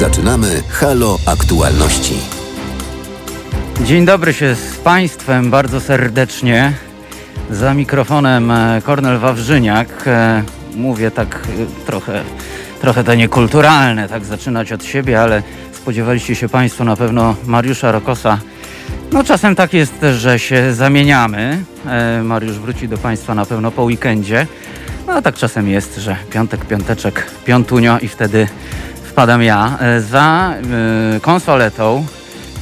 Zaczynamy Halo Aktualności. Dzień dobry się z Państwem bardzo serdecznie. Za mikrofonem e, Kornel Wawrzyniak. E, mówię tak e, trochę, trochę to niekulturalne, tak zaczynać od siebie, ale spodziewaliście się Państwo na pewno Mariusza Rokosa. No czasem tak jest, że się zamieniamy. Mariusz wróci do Państwa na pewno po weekendzie. No a tak czasem jest, że piątek, piąteczek, piątunio i wtedy wpadam ja. Za konsoletą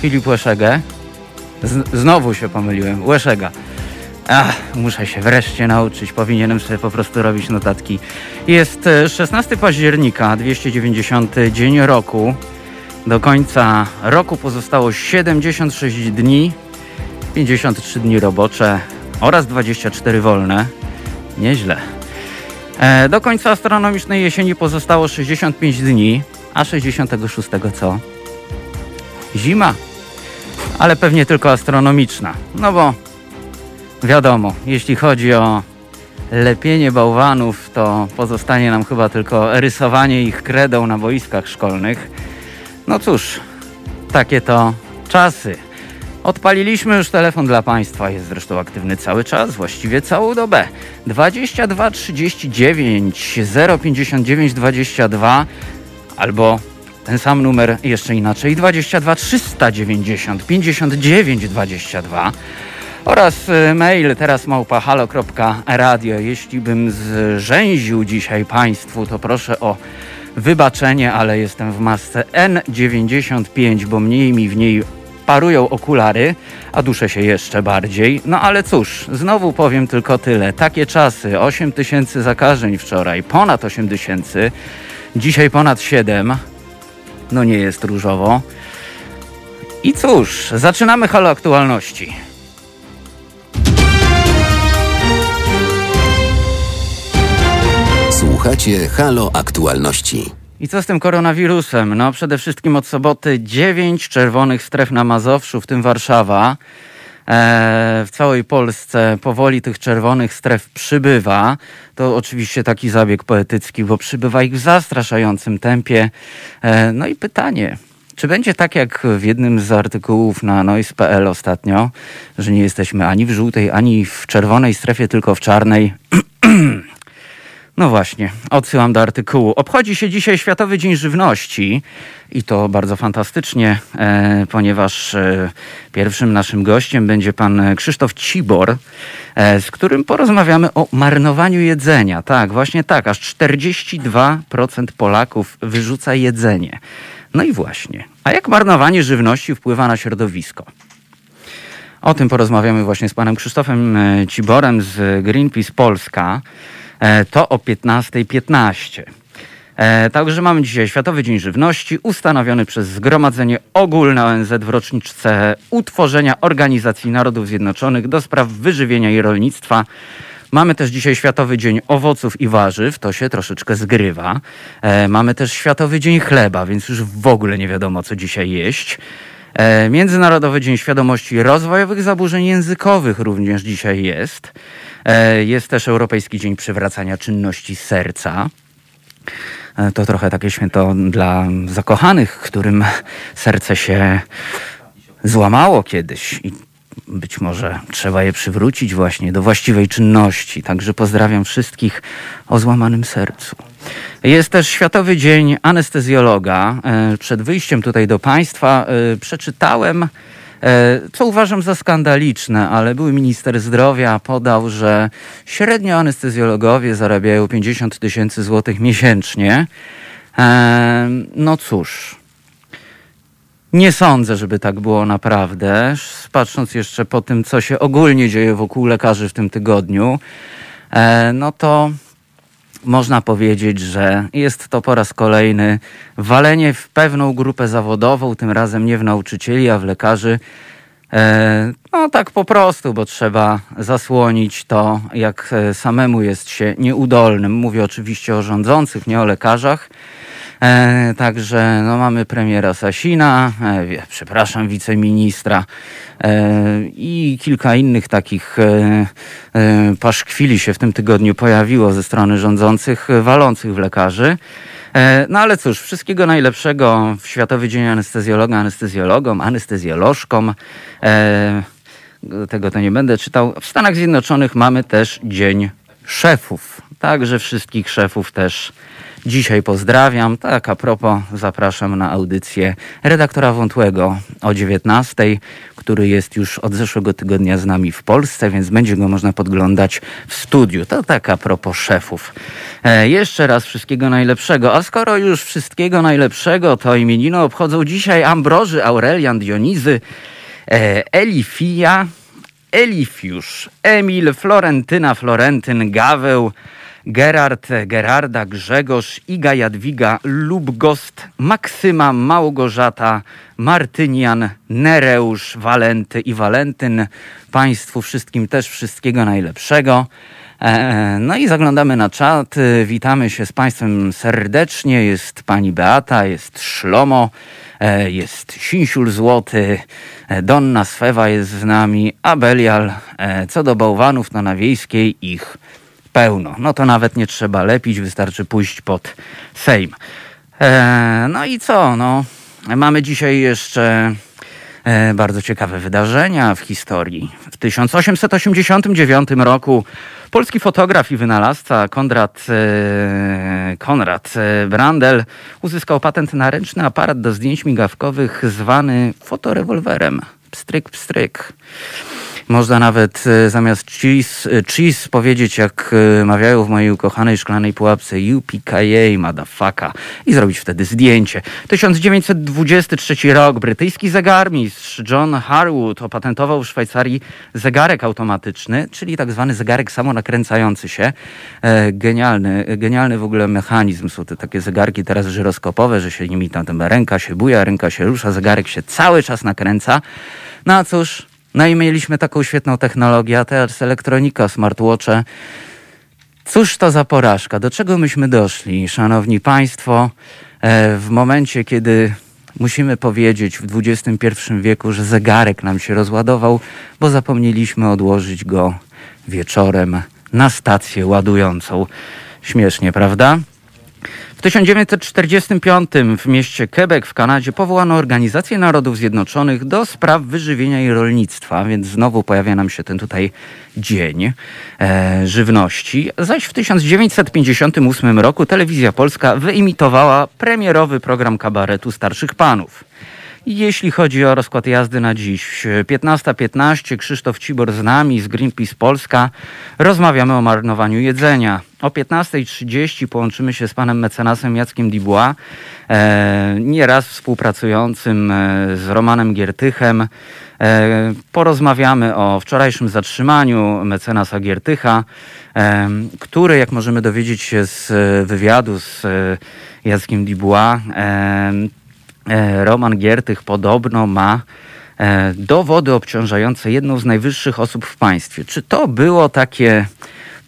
Filip Łeszegę. Znowu się pomyliłem. Łeszega. Ach, muszę się wreszcie nauczyć. Powinienem sobie po prostu robić notatki. Jest 16 e, października, 290 dzień roku. Do końca roku pozostało 76 dni, 53 dni robocze oraz 24 wolne. Nieźle. E, do końca astronomicznej jesieni pozostało 65 dni, a 66 co? Zima ale pewnie tylko astronomiczna. No bo wiadomo, jeśli chodzi o lepienie bałwanów, to pozostanie nam chyba tylko rysowanie ich kredą na boiskach szkolnych. No cóż, takie to czasy. Odpaliliśmy już telefon dla Państwa, jest zresztą aktywny cały czas, właściwie całą dobę. 22 39 059 22 albo ten sam numer jeszcze inaczej 22 390 59 22 oraz y, mail teraz małpahalo.radio. Jeśli bym zrzęził dzisiaj Państwu, to proszę o wybaczenie, ale jestem w masce N95, bo mniej mi w niej parują okulary, a duszę się jeszcze bardziej. No ale cóż, znowu powiem tylko tyle. Takie czasy, 8 tysięcy zakażeń wczoraj, ponad 8 tysięcy, dzisiaj ponad 7 no nie jest różowo. I cóż, zaczynamy halo aktualności. Słuchacie halo aktualności. I co z tym koronawirusem? No przede wszystkim od soboty 9 czerwonych stref na Mazowszu, w tym Warszawa. E, w całej Polsce powoli tych czerwonych stref przybywa. To oczywiście taki zabieg poetycki, bo przybywa ich w zastraszającym tempie. E, no i pytanie, czy będzie tak jak w jednym z artykułów na noise.pl ostatnio, że nie jesteśmy ani w żółtej, ani w czerwonej strefie, tylko w czarnej? No właśnie, odsyłam do artykułu. Obchodzi się dzisiaj Światowy Dzień Żywności i to bardzo fantastycznie, e, ponieważ e, pierwszym naszym gościem będzie pan Krzysztof Cibor, e, z którym porozmawiamy o marnowaniu jedzenia. Tak, właśnie tak, aż 42% Polaków wyrzuca jedzenie. No i właśnie, a jak marnowanie żywności wpływa na środowisko? O tym porozmawiamy właśnie z panem Krzysztofem Ciborem z Greenpeace Polska. E, to o 15.15. .15. E, także mamy dzisiaj Światowy Dzień Żywności, ustanowiony przez Zgromadzenie Ogólne ONZ w roczniczce utworzenia Organizacji Narodów Zjednoczonych do spraw wyżywienia i rolnictwa. Mamy też dzisiaj Światowy Dzień Owoców i Warzyw, to się troszeczkę zgrywa. E, mamy też Światowy Dzień Chleba, więc już w ogóle nie wiadomo, co dzisiaj jeść. Międzynarodowy Dzień Świadomości Rozwojowych Zaburzeń Językowych również dzisiaj jest. E, jest też Europejski Dzień Przywracania Czynności Serca. E, to trochę takie święto dla zakochanych, którym serce się złamało kiedyś i być może trzeba je przywrócić właśnie do właściwej czynności. Także pozdrawiam wszystkich o złamanym sercu. Jest też Światowy Dzień Anestezjologa. E, przed wyjściem tutaj do Państwa przeczytałem co uważam za skandaliczne, ale były minister zdrowia podał, że średnio anestezjologowie zarabiają 50 tysięcy złotych miesięcznie. E, no cóż, nie sądzę, żeby tak było naprawdę. Patrząc jeszcze po tym, co się ogólnie dzieje wokół lekarzy w tym tygodniu, e, no to można powiedzieć, że jest to po raz kolejny walenie w pewną grupę zawodową, tym razem nie w nauczycieli, a w lekarzy. E, no tak po prostu, bo trzeba zasłonić to, jak e, samemu jest się nieudolnym. Mówię oczywiście o rządzących, nie o lekarzach. E, także no, mamy premiera Sasina, e, przepraszam, wiceministra e, i kilka innych takich e, e, paszkwili się w tym tygodniu pojawiło ze strony rządzących, walących w lekarzy. E, no ale cóż, wszystkiego najlepszego w Światowy Dzień Anestezjologa, anestezjologom, anestezjolożkom. E, tego to nie będę czytał. W Stanach Zjednoczonych mamy też Dzień Szefów. Także wszystkich szefów też dzisiaj pozdrawiam. Tak a propos zapraszam na audycję redaktora Wątłego o 19, który jest już od zeszłego tygodnia z nami w Polsce, więc będzie go można podglądać w studiu. To tak a propos szefów. E, jeszcze raz wszystkiego najlepszego. A skoro już wszystkiego najlepszego, to imienino obchodzą dzisiaj Ambroży, Aurelian, Dionizy, e, Elifia, Elifiusz, Emil, Florentyna, Florentyn, Gaweł, Gerard, Gerarda, Grzegorz, Iga, Jadwiga, Lubgost, Maksyma, Małgorzata, Martynian, Nereusz, Walenty i Walentyn. Państwu wszystkim też wszystkiego najlepszego. E, no i zaglądamy na czat. Witamy się z Państwem serdecznie. Jest Pani Beata, jest Szlomo, e, jest Sinsiul Złoty, e, Donna Swewa jest z nami, Abelial. Co do bałwanów, to na wiejskiej ich pełno. No to nawet nie trzeba lepić, wystarczy pójść pod Sejm. No i co? No, mamy dzisiaj jeszcze bardzo ciekawe wydarzenia w historii. W 1889 roku Polski fotograf i wynalazca Konrad, e, Konrad e, Brandel uzyskał patent na ręczny aparat do zdjęć migawkowych zwany fotorewolwerem. Pstryk, pstryk. Można nawet e, zamiast cheese, e, cheese powiedzieć, jak e, mawiają w mojej ukochanej szklanej pułapce UPKA, motherfucker i zrobić wtedy zdjęcie. 1923 rok. Brytyjski zegarmistrz John Harwood opatentował w Szwajcarii zegarek automatyczny, czyli tak zwany zegarek samonakręcający się. Genialny, genialny w ogóle mechanizm. Są te takie zegarki teraz żyroskopowe, że się nimi tam ręka się buja, ręka się rusza, zegarek się cały czas nakręca. No a cóż, no i mieliśmy taką świetną technologię, a teraz elektronika, smartwatche. Cóż to za porażka? Do czego myśmy doszli, szanowni państwo, e, w momencie, kiedy musimy powiedzieć w XXI wieku, że zegarek nam się rozładował, bo zapomnieliśmy odłożyć go wieczorem na stację ładującą. Śmiesznie, prawda? W 1945 w mieście Quebec w Kanadzie powołano Organizację Narodów Zjednoczonych do spraw wyżywienia i rolnictwa, więc znowu pojawia nam się ten tutaj dzień e, żywności. Zaś w 1958 roku telewizja polska wyemitowała premierowy program kabaretu starszych panów. Jeśli chodzi o rozkład jazdy na dziś, 15.15 .15, Krzysztof Cibor z nami z Greenpeace Polska. Rozmawiamy o marnowaniu jedzenia. O 15.30 połączymy się z panem mecenasem Jackiem Dubois, e, nieraz współpracującym e, z Romanem Giertychem. E, porozmawiamy o wczorajszym zatrzymaniu mecenasa Giertycha, e, który, jak możemy dowiedzieć się z wywiadu z e, Jackiem e, E, Roman Giertych podobno ma e, dowody obciążające jedną z najwyższych osób w państwie. Czy to było takie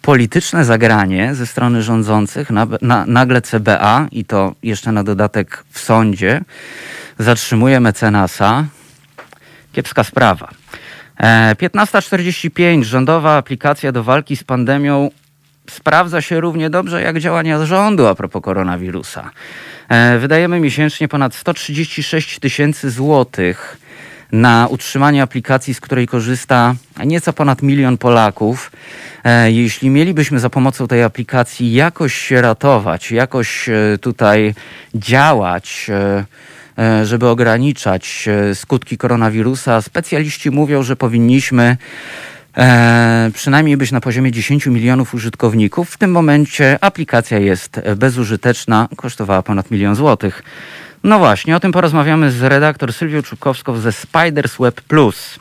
polityczne zagranie ze strony rządzących, na, na, nagle CBA i to jeszcze na dodatek w sądzie zatrzymuje mecenasa? Kiepska sprawa. 15.45 e, rządowa aplikacja do walki z pandemią sprawdza się równie dobrze jak działania rządu a propos koronawirusa. E, wydajemy miesięcznie ponad 136 tysięcy złotych na utrzymanie aplikacji, z której korzysta nieco ponad milion Polaków. E, jeśli mielibyśmy za pomocą tej aplikacji jakoś się ratować, jakoś e, tutaj działać, żeby ograniczać skutki koronawirusa, specjaliści mówią, że powinniśmy e, przynajmniej być na poziomie 10 milionów użytkowników. W tym momencie aplikacja jest bezużyteczna, kosztowała ponad milion złotych. No właśnie, o tym porozmawiamy z redaktor Sylwią Czubkowską ze Spiders Web Plus.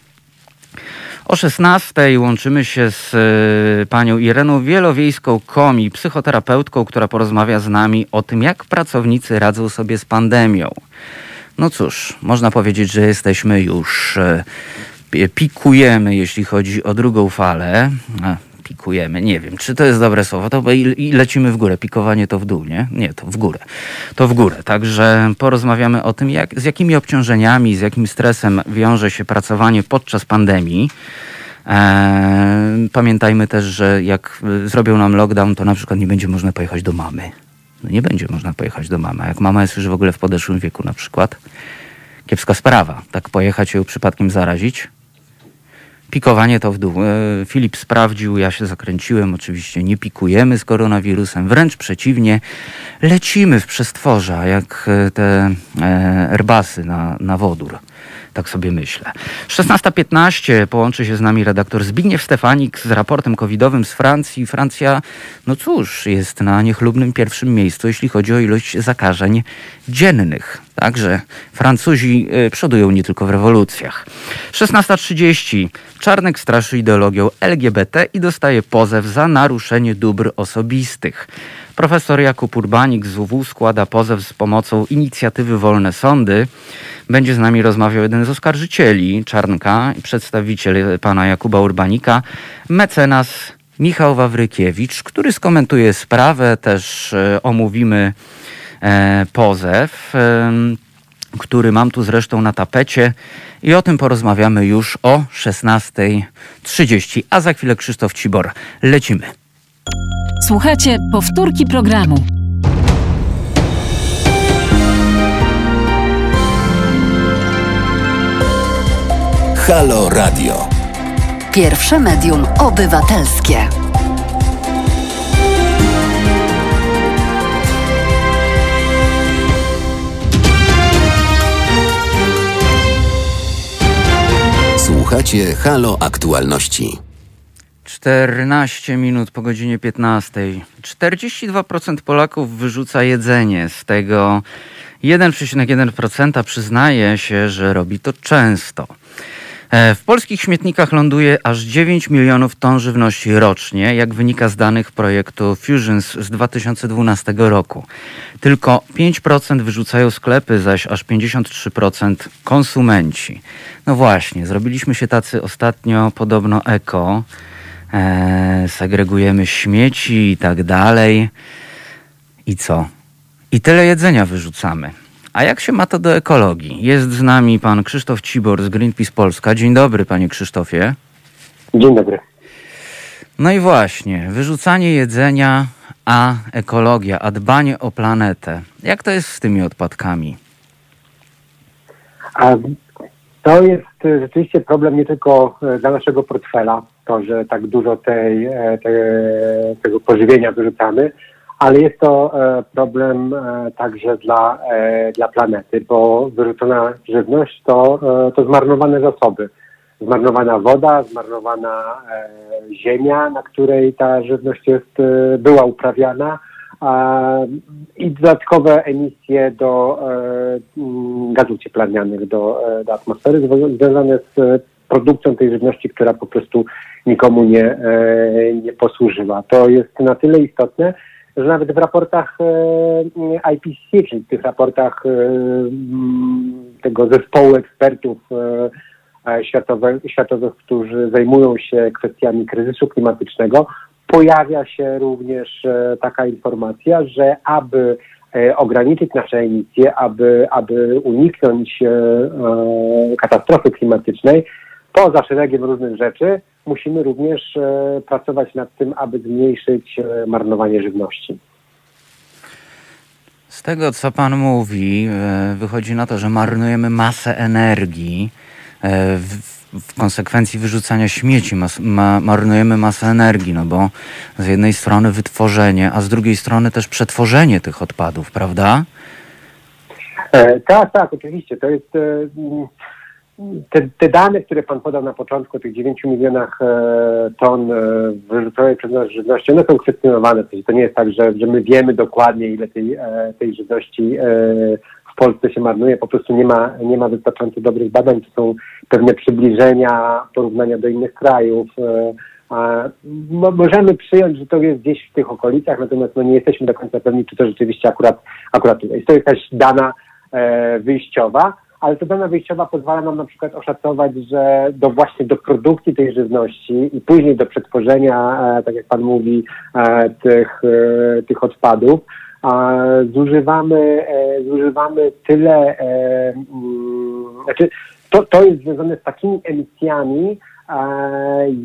O 16 łączymy się z y, panią Ireną Wielowiejską-Komi, psychoterapeutką, która porozmawia z nami o tym, jak pracownicy radzą sobie z pandemią. No cóż, można powiedzieć, że jesteśmy już y, pikujemy, jeśli chodzi o drugą falę. pikujemy. Nie wiem, czy to jest dobre słowo, to i, lecimy w górę. Pikowanie to w dół, nie? Nie, to w górę. To w górę. Także porozmawiamy o tym, jak, z jakimi obciążeniami, z jakim stresem wiąże się pracowanie podczas pandemii. Eee, pamiętajmy też, że jak y, zrobią nam lockdown, to na przykład nie będzie można pojechać do mamy. No nie będzie można pojechać do mamy. Jak mama jest już w ogóle w podeszłym wieku na przykład, kiepska sprawa. Tak pojechać ją przypadkiem zarazić, Pikowanie to w dół. E, Filip sprawdził, ja się zakręciłem. Oczywiście nie pikujemy z koronawirusem, wręcz przeciwnie, lecimy w przestworza, jak e, te e, erbasy na, na wodór. Tak sobie myślę. 16.15 połączy się z nami redaktor Zbigniew Stefanik z raportem covidowym z Francji. Francja, no cóż, jest na niechlubnym pierwszym miejscu, jeśli chodzi o ilość zakażeń dziennych. Także Francuzi y, przodują nie tylko w rewolucjach. 16.30. Czarnek straszy ideologią LGBT i dostaje pozew za naruszenie dóbr osobistych. Profesor Jakub Urbanik z WW składa pozew z pomocą inicjatywy Wolne Sądy. Będzie z nami rozmawiał jeden z oskarżycieli Czarnka, przedstawiciel pana Jakuba Urbanika, mecenas Michał Wawrykiewicz, który skomentuje sprawę, też e, omówimy e, pozew, e, który mam tu zresztą na tapecie i o tym porozmawiamy już o 16.30. A za chwilę Krzysztof Cibor. Lecimy. Słuchajcie powtórki programu. Halo Radio. Pierwsze medium obywatelskie. Słuchacie Halo Aktualności. 14 minut po godzinie 15. 42% Polaków wyrzuca jedzenie. Z tego 1,1% przyznaje się, że robi to często. E, w polskich śmietnikach ląduje aż 9 milionów ton żywności rocznie, jak wynika z danych projektu Fusions z 2012 roku. Tylko 5% wyrzucają sklepy, zaś aż 53% konsumenci. No właśnie, zrobiliśmy się tacy ostatnio podobno eko e, segregujemy śmieci i tak dalej. I co? I tyle jedzenia wyrzucamy. A jak się ma to do ekologii? Jest z nami pan Krzysztof Cibor z Greenpeace Polska. Dzień dobry, panie Krzysztofie. Dzień dobry. No i właśnie, wyrzucanie jedzenia, a ekologia, a dbanie o planetę. Jak to jest z tymi odpadkami? A to jest e, rzeczywiście problem nie tylko e, dla naszego portfela, to, że tak dużo tej, e, te, tego pożywienia wyrzucamy, ale jest to problem także dla, dla planety, bo wyrzucona żywność to, to zmarnowane zasoby. Zmarnowana woda, zmarnowana ziemia, na której ta żywność jest, była uprawiana, i dodatkowe emisje do mm, gazów cieplarnianych do, e, do atmosfery związane z produkcją tej żywności, która po prostu nikomu nie, e, nie posłużyła. To jest na tyle istotne, że nawet w raportach e, IPCC, czyli w tych raportach mm, tego zespołu ekspertów światowych, światowych, którzy zajmują się kwestiami kryzysu klimatycznego, pojawia się również e, taka informacja, że aby e, ograniczyć nasze emisje, aby, aby uniknąć e, katastrofy klimatycznej, poza szeregiem różnych rzeczy, musimy również pracować nad tym, aby zmniejszyć marnowanie żywności. Z tego, co Pan mówi, wychodzi na to, że marnujemy masę energii w konsekwencji wyrzucania śmieci mas, ma, marnujemy masę energii, no bo z jednej strony wytworzenie, a z drugiej strony też przetworzenie tych odpadów, prawda? E, tak, tak, oczywiście. To jest e, te, te, dane, które Pan podał na początku, tych 9 milionach e, ton e, wyrzuconej przez nas żywności, one są kwestionowane. To nie jest tak, że, że my wiemy dokładnie, ile tej, e, tej żywności e, Polsce się marnuje. Po prostu nie ma, nie ma wystarczająco dobrych badań. To są pewne przybliżenia, porównania do innych krajów. E, możemy przyjąć, że to jest gdzieś w tych okolicach, natomiast no, nie jesteśmy do końca pewni, czy to rzeczywiście akurat, akurat. Jest to jakaś dana e, wyjściowa, ale ta dana wyjściowa pozwala nam na przykład oszacować, że do właśnie do produkcji tej żywności i później do przetworzenia, e, tak jak Pan mówi, tych, tych odpadów, a zużywamy, e, zużywamy tyle, e, mm, znaczy to, to jest związane z takimi emisjami, e,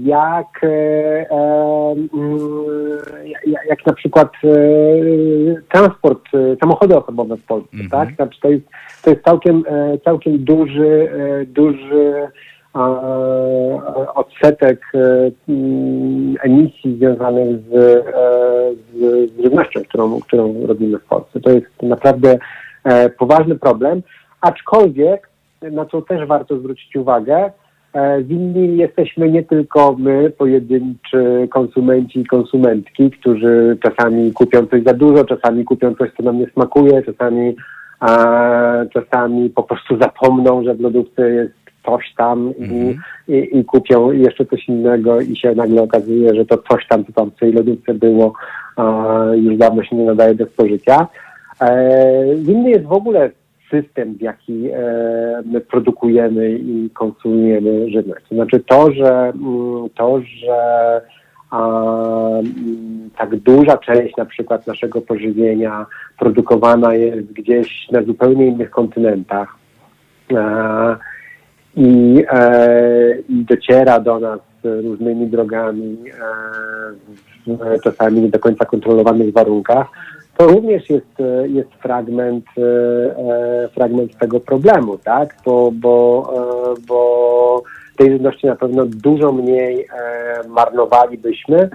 jak, mm, jak, na przykład transport, samochody osobowe w Polsce, Mhm. tak? Znaczy to jest, to jest całkiem, całkiem duży, duży odsetek e, mm, emisji związanych z, e, z, z żywnością, którą, którą robimy w Polsce. To jest naprawdę e, poważny problem, aczkolwiek, na co też warto zwrócić uwagę, winni jesteśmy nie tylko my, pojedynczy konsumenci i konsumentki, którzy czasami kupią coś za dużo, czasami kupią coś, co nam nie smakuje, czasami, czasami po prostu zapomną, że w lodówce jest coś tam i, i, i kupią jeszcze coś innego i się nagle okazuje, że to coś tam, co tam w tej lodówce było, już dawno się nie nadaje do spożycia. E, Inny jest w ogóle system, w jaki e, my produkujemy i konsumujemy żywność. To znaczy to, że mm, to, że mm, tak duża część na przykład naszego pożywienia produkowana jest gdzieś na zupełnie innych kontynentach e, i, e, i dociera do nas różnymi drogami, e, w czasami nie do końca kontrolowanych warunkach, to również jest, e, jest fragment, fragment tego problemu, tak? Bo, bo, bo tej żywności na pewno dużo mniej marnowalibyśmy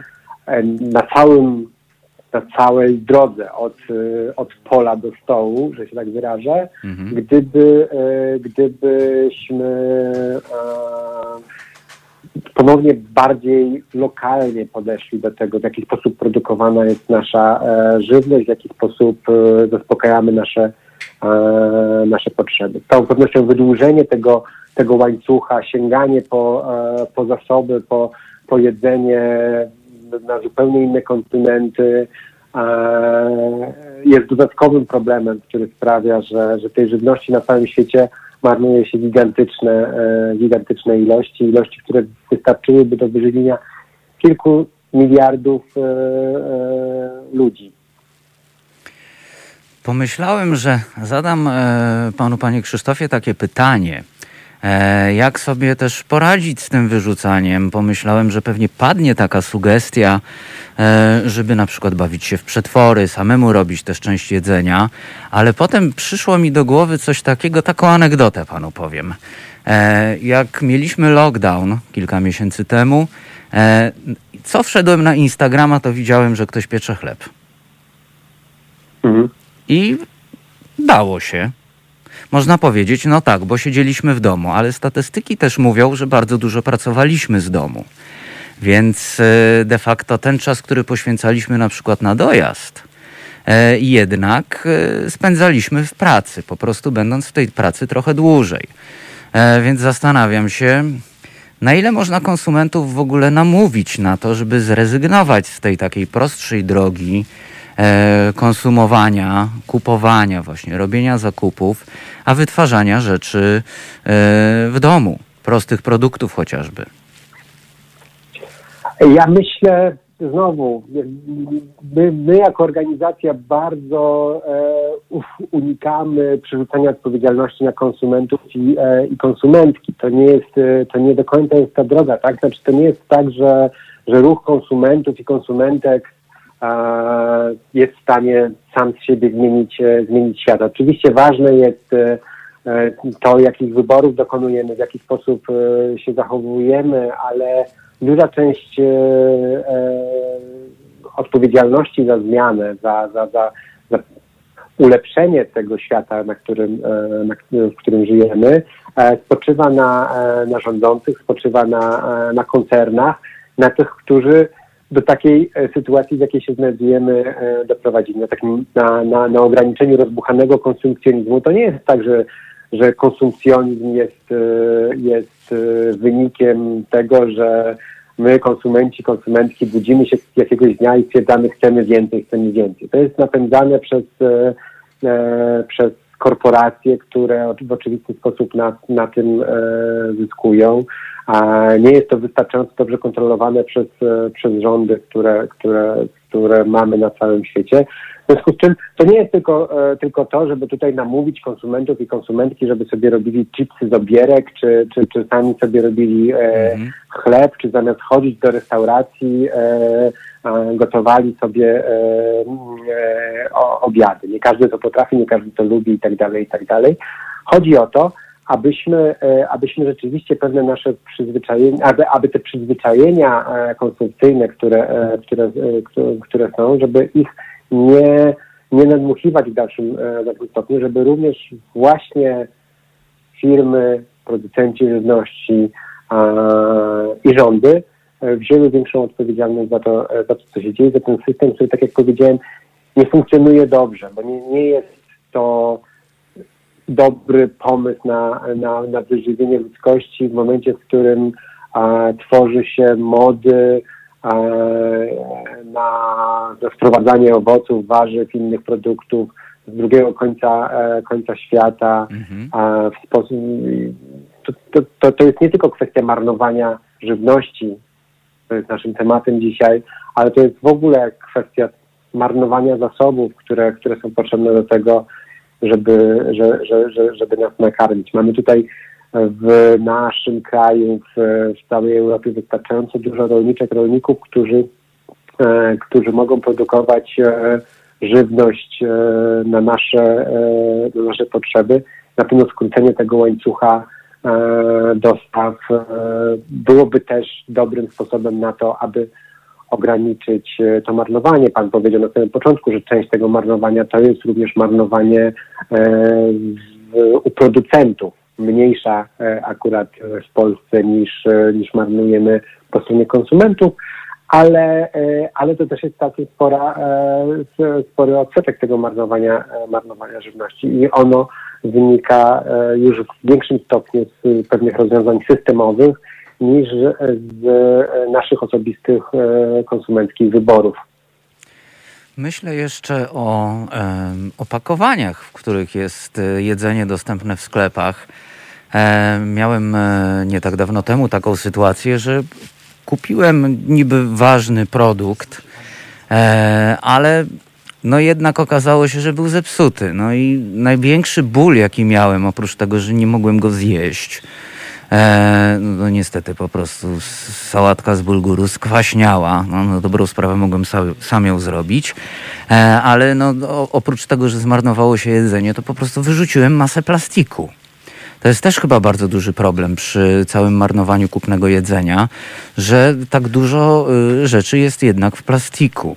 na całym na całej drodze od, e, od pola do stołu, że się tak wyrażę, Mhm. gdyby, e, gdybyśmy e, ponownie bardziej lokalnie podeszli do tego, w jaki sposób produkowana jest nasza e, żywność, w jaki sposób e, zaspokajamy nasze, nasze potrzeby. Z całą pewnością wydłużenie tego, tego łańcucha, sięganie po, po zasoby, po, po jedzenie na zupełnie inne kontynenty jest dodatkowym problemem, który sprawia, że, że tej żywności na całym świecie marnuje się gigantyczne, e, gigantyczne ilości, ilości, które wystarczyłyby do wyżywienia kilku miliardów e, e, ludzi. Pomyślałem, że zadam panu, panie Krzysztofie, takie pytanie. E, jak sobie też poradzić z tym wyrzucaniem? Pomyślałem, że pewnie padnie taka sugestia, e, żeby na przykład bawić się w przetwory, samemu robić też część jedzenia, ale potem przyszło mi do głowy coś takiego, taką anegdotę panu powiem. E, jak mieliśmy lockdown kilka miesięcy temu, co wszedłem na Instagrama, to widziałem, że ktoś piecze chleb. Mhm. I dało się. Można powiedzieć, no tak, bo siedzieliśmy w domu, ale statystyki też mówią, że bardzo dużo pracowaliśmy z domu. Więc e, de facto ten czas, który poświęcaliśmy na przykład na dojazd, e, jednak e, spędzaliśmy w pracy, po prostu będąc w tej pracy trochę dłużej. Więc zastanawiam się, na ile można konsumentów w ogóle namówić na to, żeby zrezygnować z tej takiej prostszej drogi konsumowania, kupowania, właśnie robienia zakupów, a wytwarzania rzeczy e, w domu, prostych produktów chociażby. Ja myślę, znowu, my, my jako organizacja bardzo e, unikamy przerzucania odpowiedzialności na konsumentów i, e, i konsumentki. To nie jest, e, to nie do końca jest ta droga, tak? Znaczy to nie jest tak, że, że ruch konsumentów i konsumentek e, jest w stanie sam z siebie zmienić, e, zmienić świat. Oczywiście ważne jest e, e, to, jakich wyborów dokonujemy, w jaki sposób się zachowujemy, ale duża część odpowiedzialności za zmianę, za, za, za, za ulepszenie tego świata, na którym, na, w którym żyjemy, spoczywa na, na rządzących, spoczywa na, na koncernach, na tych, którzy do takiej e, sytuacji, w jakiej się znajdujemy, e, doprowadzili. Na, takim, na, na, na ograniczeniu rozbuchanego konsumpcjonizmu. To nie jest tak, że, że konsumpcjonizm jest, e, jest wynikiem tego, że my, konsumenci, konsumentki, budzimy się jakiegoś dnia i stwierdzamy, chcemy więcej, chcemy więcej. To jest napędzane przez, przez korporacje, które w oczywisty sposób na, na tym zyskują. A nie jest to wystarczająco dobrze kontrolowane przez, przez rządy, które, które, które mamy na całym świecie. W związku z czym to nie jest tylko, e, tylko to, żeby tutaj namówić konsumentów i konsumentki, żeby sobie robili chipsy z obierek, czy, czy, czy sami sobie robili e, mhm. chleb, czy zamiast chodzić do restauracji, e, gotowali sobie e, obiady. Nie każdy to potrafi, nie każdy to lubi i tak dalej, i tak dalej. Chodzi o to, abyśmy, abyśmy rzeczywiście pewne nasze przyzwyczajenia, aby, aby te przyzwyczajenia konsumpcyjne, które, które, które są, żeby ich nie, nie nadmuchiwać w dalszym, w dalszym stopniu, żeby również właśnie firmy, producenci żywności i rządy E, wzięły większą odpowiedzialność za to, e, za to, co się dzieje, za ten system, który, tak jak powiedziałem, nie funkcjonuje dobrze, bo nie, nie jest to dobry pomysł na, na, na wyżywienie ludzkości w momencie, w którym a, tworzy się mody a, na, na wprowadzanie owoców, warzyw, innych produktów z drugiego końca, e, końca świata mhm. w sposób... To, to, to jest nie tylko kwestia marnowania żywności, to jest naszym tematem dzisiaj, ale to jest w ogóle kwestia marnowania zasobów, które, które są potrzebne do tego, żeby, że, że, że, żeby nas nakarmić. Mamy tutaj w naszym kraju, w, w całej Europie wystarczająco dużo rolniczek, rolników, którzy, e, którzy mogą produkować e, żywność e, na, nasze, na nasze potrzeby. Na pewno skrócenie tego łańcucha dostaw byłoby też dobrym sposobem na to, aby ograniczyć to marnowanie. Pan powiedział na samym początku, że część tego marnowania to jest również marnowanie u producentów. Mniejsza akurat w Polsce niż, niż marnujemy po stronie konsumentów, ale, ale to też jest taki spora, spory odsetek tego marnowania, marnowania żywności i ono wynika e, już w większym stopniu z pewnych rozwiązań systemowych niż z e, naszych osobistych e, konsumenckich wyborów. Myślę jeszcze o e, opakowaniach, w których jest jedzenie dostępne w sklepach. E, miałem e, nie tak dawno temu taką sytuację, że kupiłem niby ważny produkt, ale no jednak okazało się, że był zepsuty. No i największy ból, jaki miałem, oprócz tego, że nie mogłem go zjeść, e, no niestety po prostu sałatka z bulguru skwaśniała. No, no dobrą sprawę mogłem sam, ją zrobić, e, ale no, oprócz tego, że zmarnowało się jedzenie, to po prostu wyrzuciłem masę plastiku. To jest też chyba bardzo duży problem przy całym marnowaniu kupnego jedzenia, że tak dużo y, rzeczy jest jednak w plastiku.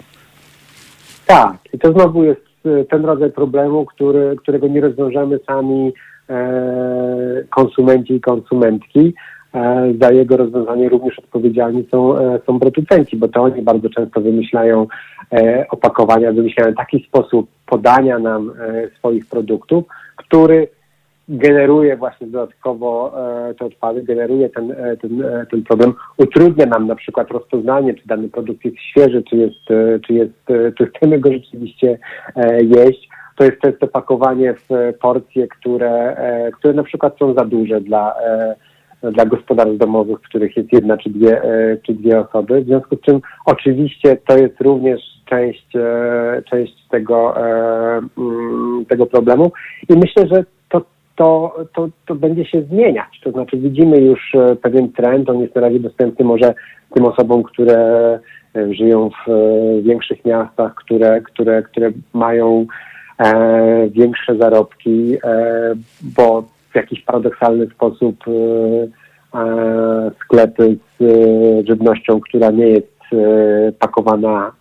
Tak, i to znowu jest e, ten rodzaj problemu, który, którego nie rozwiążemy sami e, konsumenci i konsumentki. E, za jego rozwiązanie również odpowiedzialni są, e, są producenci, bo to oni bardzo często wymyślają opakowania, wymyślają taki sposób podania nam swoich produktów, który generuje właśnie dodatkowo e, te odpady, generuje ten, e, ten, e, ten problem, utrudnia nam na przykład rozpoznanie, czy dany produkt jest świeży, czy jest, czy jest, czy chcemy go rzeczywiście jeść. To jest często pakowanie w porcje, które, które na przykład są za duże dla, dla gospodarstw domowych, w których jest jedna czy dwie, czy dwie osoby. W związku z czym oczywiście to jest również część, część tego, mm, tego problemu i myślę, że to, to, to będzie się zmieniać. To znaczy widzimy już e, pewien trend, on jest na razie dostępny może tym osobom, które e, żyją w e, większych miastach, które, które, które mają e, większe zarobki, e, bo w jakiś paradoksalny sposób e, sklepy z żywnością, która nie jest pakowana,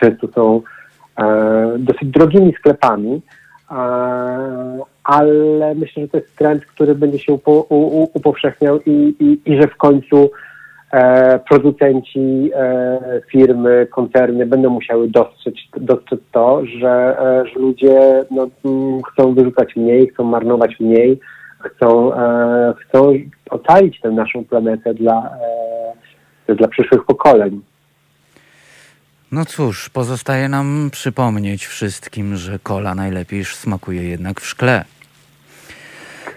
często są dosyć drogimi sklepami, ale myślę, że to jest trend, który będzie się upo, u, upowszechniał i, i, i że w końcu e, producenci, e, firmy, koncerny będą musiały dostrzec, dostrzec to, że, e, że ludzie no, mm, chcą wyrzucać mniej, chcą marnować mniej, chcą, e, chcą ocalić tę naszą planetę dla, e, dla przyszłych pokoleń. No cóż, pozostaje nam przypomnieć wszystkim, że kola najlepiej smakuje jednak w szkle.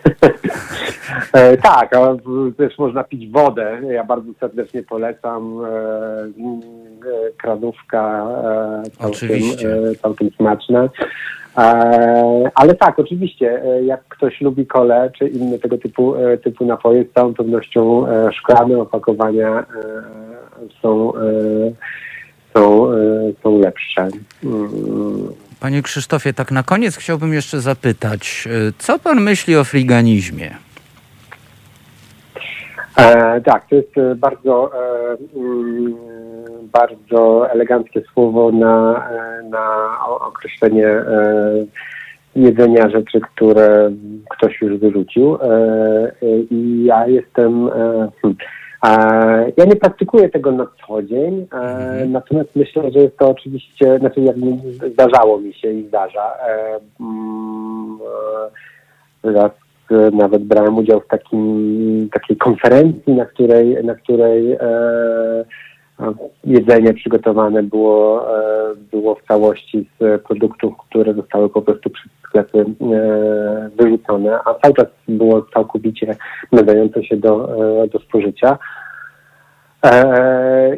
E, tak, a też można pić wodę. Ja bardzo serdecznie polecam. E, e, kranówka e, całkiem, Oczywiście. całkiem smaczna. Ale tak, oczywiście, jak ktoś lubi kole czy inne tego typu, typu napoje, z całą pewnością szklane opakowania są, są, e, są lepsze. Mm. Panie Krzysztofie, tak na koniec chciałbym jeszcze zapytać, y, co pan myśli o friganizmie? E, tak, to jest e, bardzo, e, mm, bardzo eleganckie słowo na, e, na określenie e, jedzenia rzeczy, które ktoś już wyrzucił. E, e, I ja jestem. E, hmm, e, ja nie praktykuję tego na co dzień, e, natomiast myślę, że jest to oczywiście, znaczy jakby zdarzało mi się i zdarza. E, mm, e, raz e, nawet brałem udział w takim, takiej konferencji, na której, na której e, e, jedzenie przygotowane było, e, było w całości z produktów, które zostały po prostu przez sklepy e, wyrzucone, a cały czas było całkowicie nadające się do, e, do spożycia.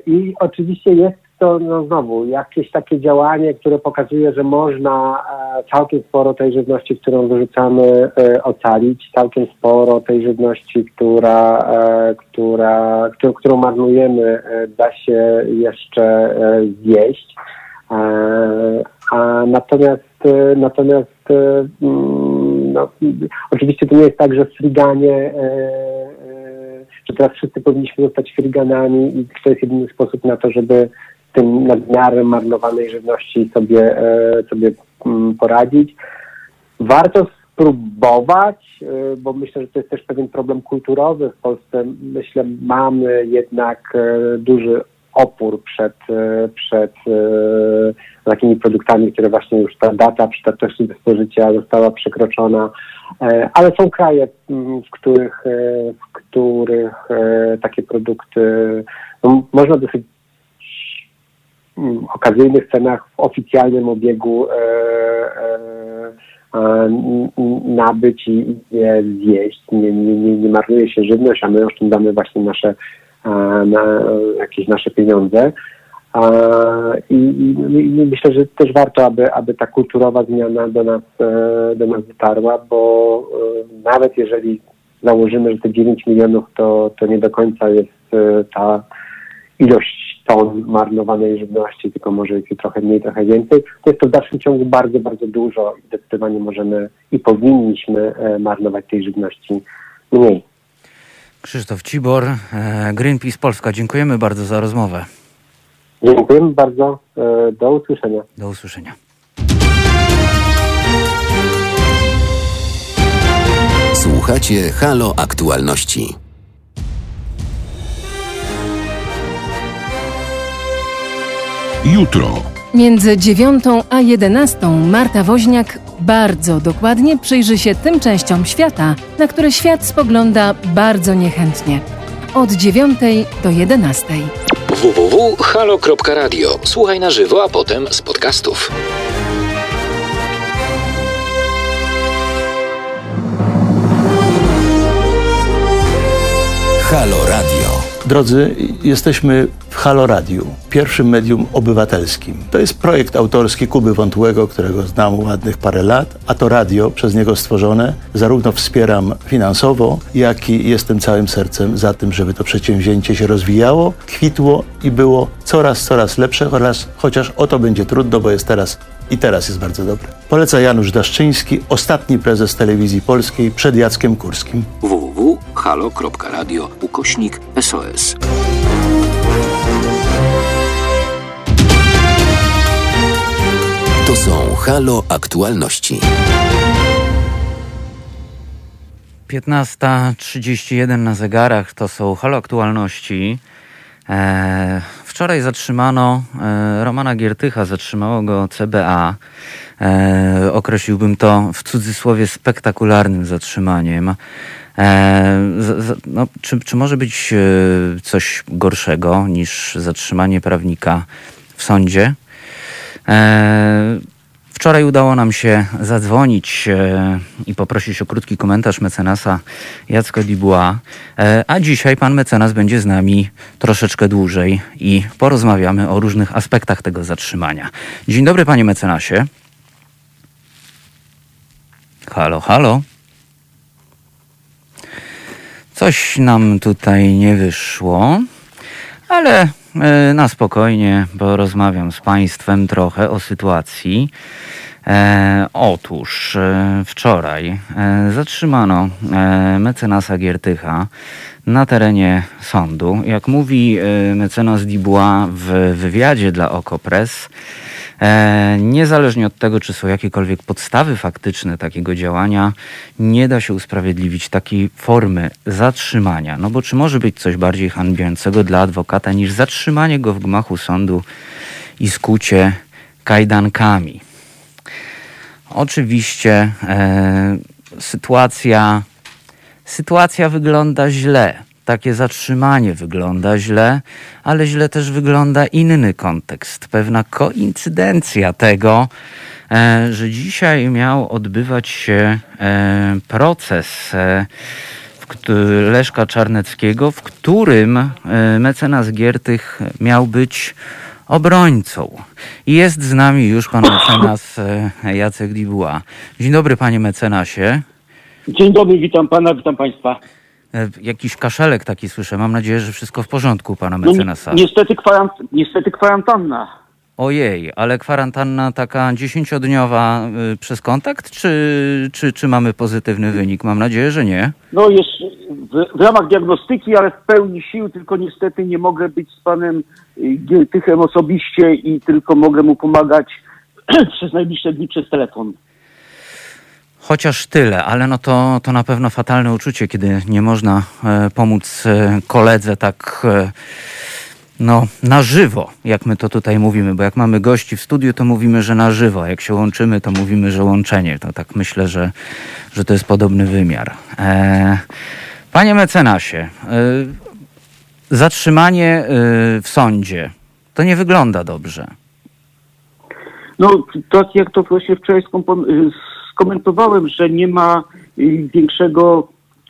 I oczywiście jest to no znowu jakieś takie działanie, które pokazuje, że można e, całkiem sporo tej żywności, którą wyrzucamy, e, ocalić, całkiem sporo tej żywności, która, e, która, którą, marnujemy, da się jeszcze zjeść. A natomiast natomiast mm, no, oczywiście to nie jest tak, że friganie że teraz wszyscy powinniśmy zostać friganami i to jest jedyny sposób na to, żeby tym nadmiarem marnowanej żywności sobie, e, sobie mm, poradzić. Warto spróbować, e, bo myślę, że to jest też pewien problem kulturowy w Polsce. Myślę, mamy jednak e, duży opór przed, przed takimi produktami, które właśnie już ta data przydatności do spożycia została przekroczona. Ale są kraje, m, w których, w których takie produkty no, można dosyć mm, okazyjnych cenach w oficjalnym obiegu e, e, nabyć i je zjeść. Nie, nie, nie, nie marnuje się żywność, a my oszczędzamy właśnie nasze, na, jakieś nasze pieniądze. I, i, I myślę, że też warto, aby, aby ta kulturowa zmiana do nas, e, do nas dotarła, bo nawet jeżeli założymy, że te 9 milionów to, to nie do końca jest ta ilość ton marnowanej żywności, tylko może jej trochę mniej, trochę więcej, to jest to w dalszym ciągu bardzo, bardzo dużo i zdecydowanie możemy i powinniśmy e, marnować tej żywności mniej. Krzysztof Cibor, e, Greenpeace Polska, dziękujemy bardzo za rozmowę. Dziękujemy bardzo. e, Do usłyszenia. Do usłyszenia. Słuchacie Halo Aktualności. Jutro. Między 9 a 11 Marta Woźniak bardzo dokładnie przyjrzy się tym częściom świata, na które świat spogląda bardzo niechętnie. Od 9 do 11. www.halo.radio. Słuchaj na żywo, a potem z podcastów. Halo Radio. Drodzy, jesteśmy w Halo Radiu, pierwszym medium obywatelskim. To jest projekt autorski Kuby Wątłego, którego znam ładnych parę lat, a to radio przez niego stworzone zarówno wspieram finansowo, jak i jestem całym sercem za tym, żeby to przedsięwzięcie się rozwijało, kwitło i było coraz, coraz lepsze, chociaż, chociaż o to będzie trudno, bo jest teraz i teraz jest bardzo dobre. Poleca Janusz Daszczyński, ostatni prezes telewizji polskiej przed Jackiem Kurskim. www.halo.radio ukośnik SOS. To są Halo Aktualności. 15.31 na zegarach to są halo aktualności. E, wczoraj zatrzymano e, Romana Giertycha, zatrzymało go CBA. E, określiłbym to w cudzysłowie spektakularnym zatrzymaniem. No, czy, czy może być coś gorszego niż zatrzymanie prawnika w sądzie. Wczoraj udało nam się zadzwonić e, i poprosić o krótki komentarz mecenasa Jacka Dubois, e, a dzisiaj pan mecenas będzie z nami troszeczkę dłużej i porozmawiamy o różnych aspektach tego zatrzymania. Dzień dobry panie mecenasie. Halo, halo. Coś nam tutaj nie wyszło, ale na spokojnie porozmawiam z Państwem trochę o sytuacji. E, otóż e, wczoraj e, zatrzymano e, mecenasa Giertycha na terenie sądu. Jak mówi e, mecenas Dubois w wywiadzie dla Okopres, E, niezależnie od tego, czy są jakiekolwiek podstawy faktyczne takiego działania, nie da się usprawiedliwić takiej formy zatrzymania. No bo czy może być coś bardziej hańbiącego dla adwokata niż zatrzymanie go w gmachu sądu i skucie kajdankami? Oczywiście e, sytuacja, sytuacja wygląda źle. Takie zatrzymanie wygląda źle, ale źle też wygląda inny kontekst, pewna koincydencja tego, e, że dzisiaj miał odbywać się e, proces e, Leszka Czarneckiego, w którym mecenas Giertych miał być obrońcą. Jest z nami już pan mecenas Jacek Dibuła. Dzień dobry panie mecenasie. Dzień dobry, witam pana, witam państwa. E, jakiś kaszelek taki słyszę. Mam nadzieję, że wszystko w porządku pana no mecenasa. No, niestety, kwarant niestety kwarantanna. Ojej, ale kwarantanna taka dziesięciodniowa y, przez kontakt, czy, czy, czy mamy pozytywny wynik? Mam nadzieję, że nie. No jest w, w ramach diagnostyki, ale w pełni sił, tylko niestety nie mogę być z panem Giertychem osobiście i tylko mogę mu pomagać przez najbliższe dni przez telefon. Chociaż tyle, ale no to, to na pewno fatalne uczucie, kiedy nie można e, pomóc e, koledze tak e, no, na żywo, jak my to tutaj mówimy, bo jak mamy gości w studiu, to mówimy, że na żywo, a jak się łączymy, to mówimy, że łączenie. To tak myślę, że, że to jest podobny wymiar. Panie mecenasie, zatrzymanie e, w sądzie to nie wygląda dobrze. No, tak jak to właśnie wczoraj skomentowałem, że nie ma y, większego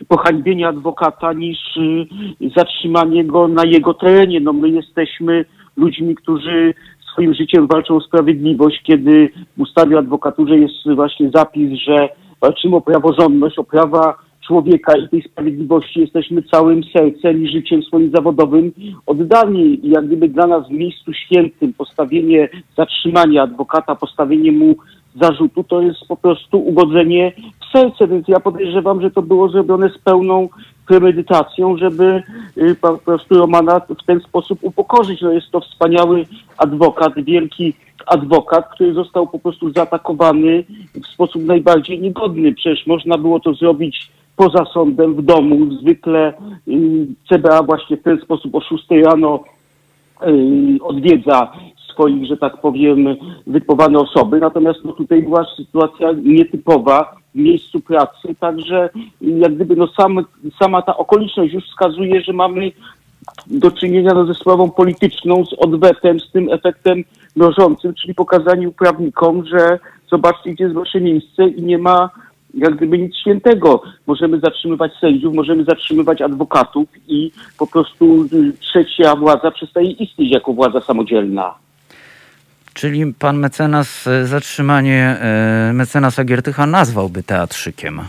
pohańbienia adwokata niż y, zatrzymanie go na jego terenie. No my jesteśmy ludźmi, którzy swoim życiem walczą o sprawiedliwość, kiedy w ustawie o adwokaturze jest właśnie zapis, że walczymy o praworządność, o prawa człowieka i tej sprawiedliwości jesteśmy całym sercem i życiem swoim zawodowym oddani. I jak gdyby dla nas w miejscu świętym postawienie zatrzymania adwokata, postawienie mu zarzutu, to jest po prostu ugodzenie w serce, więc ja podejrzewam, że to było zrobione z pełną premedytacją, żeby y, po prostu Romana w ten sposób upokorzyć. No jest to wspaniały adwokat, wielki adwokat, który został po prostu zaatakowany w sposób najbardziej niegodny. Przecież można było to zrobić poza sądem, w domu. Zwykle y, CBA właśnie w ten sposób o 6 rano y, odwiedza swoich, że tak powiem, wypowane osoby. Natomiast no, tutaj była sytuacja nietypowa w miejscu pracy, także jak gdyby no, sam, sama ta okoliczność już wskazuje, że mamy do czynienia no, ze sprawą polityczną, z odwetem, z tym efektem mrożącym, czyli pokazaniu prawnikom, że zobaczcie, gdzie jest wasze miejsce i nie ma jak gdyby nic świętego. Możemy zatrzymywać sędziów, możemy zatrzymywać adwokatów i po prostu trzecia władza przestaje istnieć jako władza samodzielna. Czyli pan mecenas e, zatrzymanie e, mecenasa Giertycha nazwałby teatrzykiem.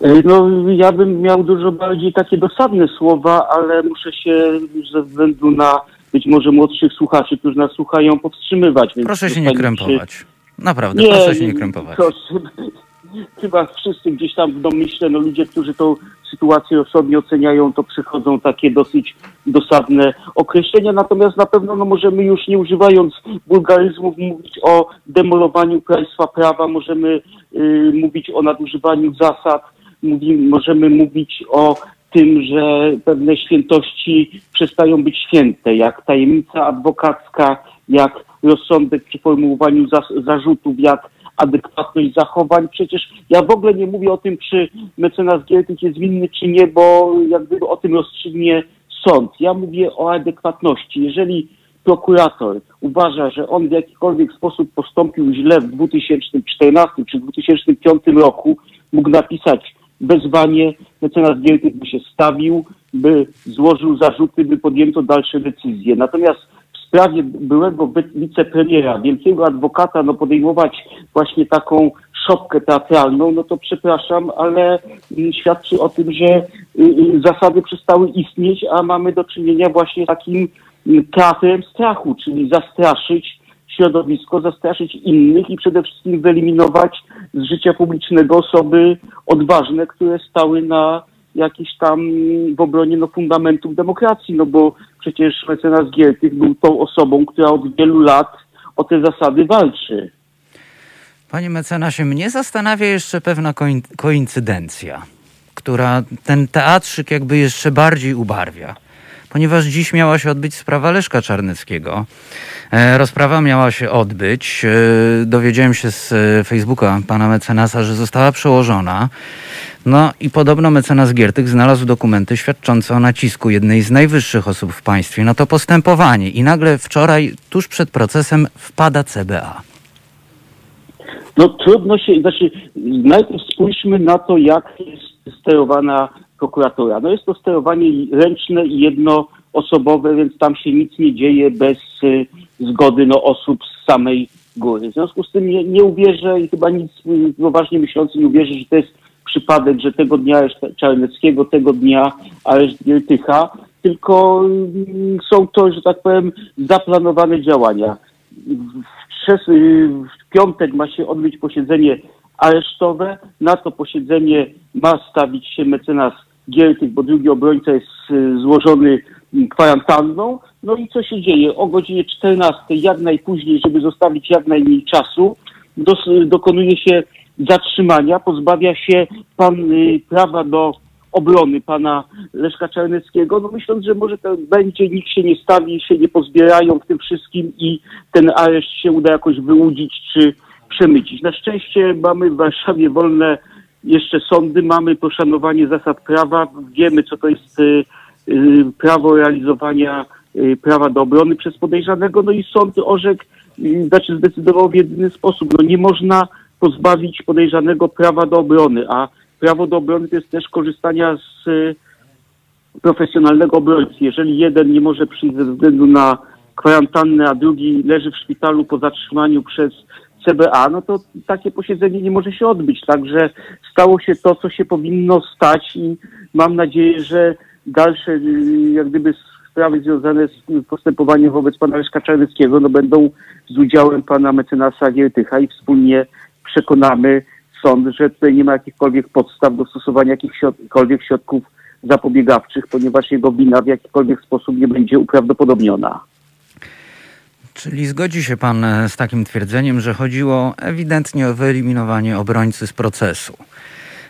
E, no, ja bym miał dużo bardziej takie dosadne słowa, ale muszę się ze względu na być może młodszych słuchaczy, którzy nas słuchają, powstrzymywać. Proszę się nie krępować. Naprawdę, nie, proszę się nie krępować. Proszę, chyba wszyscy gdzieś tam w domyśle, no ludzie, którzy tą sytuację osobnie oceniają, to przychodzą takie dosyć dosadne określenia. Natomiast na pewno no, możemy już nie używając wulgaryzmów mówić o demolowaniu państwa prawa, możemy y, mówić o nadużywaniu zasad, mówi, możemy mówić o tym, że pewne świętości przestają być święte, jak tajemnica adwokacka, jak rozsądek przy formułowaniu zarzutów, jak adekwatność zachowań. Przecież ja w ogóle nie mówię o tym, czy mecenas Giertych jest winny, czy nie, bo jak gdyby o tym rozstrzygnie sąd. Ja mówię o adekwatności. Jeżeli prokurator uważa, że on w jakikolwiek sposób postąpił źle w 2014 czy 2005 roku, mógł napisać wezwanie, mecenas Giertych by się stawił, by złożył zarzuty, by podjęto dalsze decyzje. Natomiast sprawie byłego wicepremiera, wielkiego adwokata, no podejmować właśnie taką szopkę teatralną, no to przepraszam, ale mm, świadczy o tym, że y, y, zasady przestały istnieć, a mamy do czynienia właśnie z takim teatrem strachu, czyli zastraszyć środowisko, zastraszyć innych i przede wszystkim wyeliminować z życia publicznego osoby odważne, które stały na jakiś tam w obronie no, fundamentów demokracji, no bo przecież mecenas Giertych był tą osobą, która od wielu lat o te zasady walczy. Panie mecenasie, mnie zastanawia jeszcze pewna koincydencja, która ten teatrzyk jakby jeszcze bardziej ubarwia ponieważ dziś miała się odbyć sprawa Leszka Czarneckiego. E, rozprawa miała się odbyć. E, dowiedziałem się z e, Facebooka pana mecenasa, że została przełożona. No i podobno mecenas Giertych znalazł dokumenty świadczące o nacisku jednej z najwyższych osób w państwie na to postępowanie. I nagle wczoraj, tuż przed procesem, wpada CBA. No trudno się, znaczy najpierw spójrzmy na to, jak jest sterowana prokuratora. No jest to sterowanie ręczne i jednoosobowe, więc tam się nic nie dzieje bez y, zgody no, osób z samej góry. W związku z tym nie, nie uwierzę i chyba nic y, poważnie myślący nie uwierzy, że to jest przypadek, że tego dnia areszt Czarneckiego, tego dnia areszt Giertycha, tylko y, są to, że tak powiem, zaplanowane działania. W, y, w piątek ma się odbyć posiedzenie aresztowe. Na to posiedzenie ma stawić się mecenas Gieltych, bo drugi obrońca jest y, złożony kwarantanną. No i co się dzieje? O godzinie 14 jak najpóźniej, żeby zostawić jak najmniej czasu, dokonuje się zatrzymania, pozbawia się pan y, prawa do obrony pana Leszka Czarneckiego, no myśląc, że może to będzie, nikt się nie stawi, się nie pozbierają w tym wszystkim i ten areszt się uda jakoś wyłudzić czy przemycić. Na szczęście mamy w Warszawie wolne jeszcze sądy, mamy poszanowanie zasad prawa, wiemy co to jest y, y, prawo realizowania prawa do obrony przez podejrzanego, no i sąd orzekł, znaczy zdecydował w jedyny sposób, no nie można pozbawić podejrzanego prawa do obrony, a prawo do obrony to jest też korzystania z profesjonalnego obrońcy. Jeżeli jeden nie może przyjść ze względu na kwarantannę, a drugi leży w szpitalu po zatrzymaniu przez CBA, no to takie posiedzenie nie może się odbyć. Także stało się to, co się powinno stać i mam nadzieję, że dalsze y, jak gdyby sprawy związane z postępowaniem wobec pana Leszka Czarneckiego no będą z udziałem pana mecenasa Giertycha i wspólnie przekonamy sąd, że tutaj nie ma jakichkolwiek podstaw do stosowania jakichkolwiek środków zapobiegawczych, ponieważ jego wina w jakikolwiek sposób nie będzie uprawdopodobniona. Czyli zgodzi się pan e, z takim twierdzeniem, że chodziło ewidentnie o wyeliminowanie obrońcy z procesu.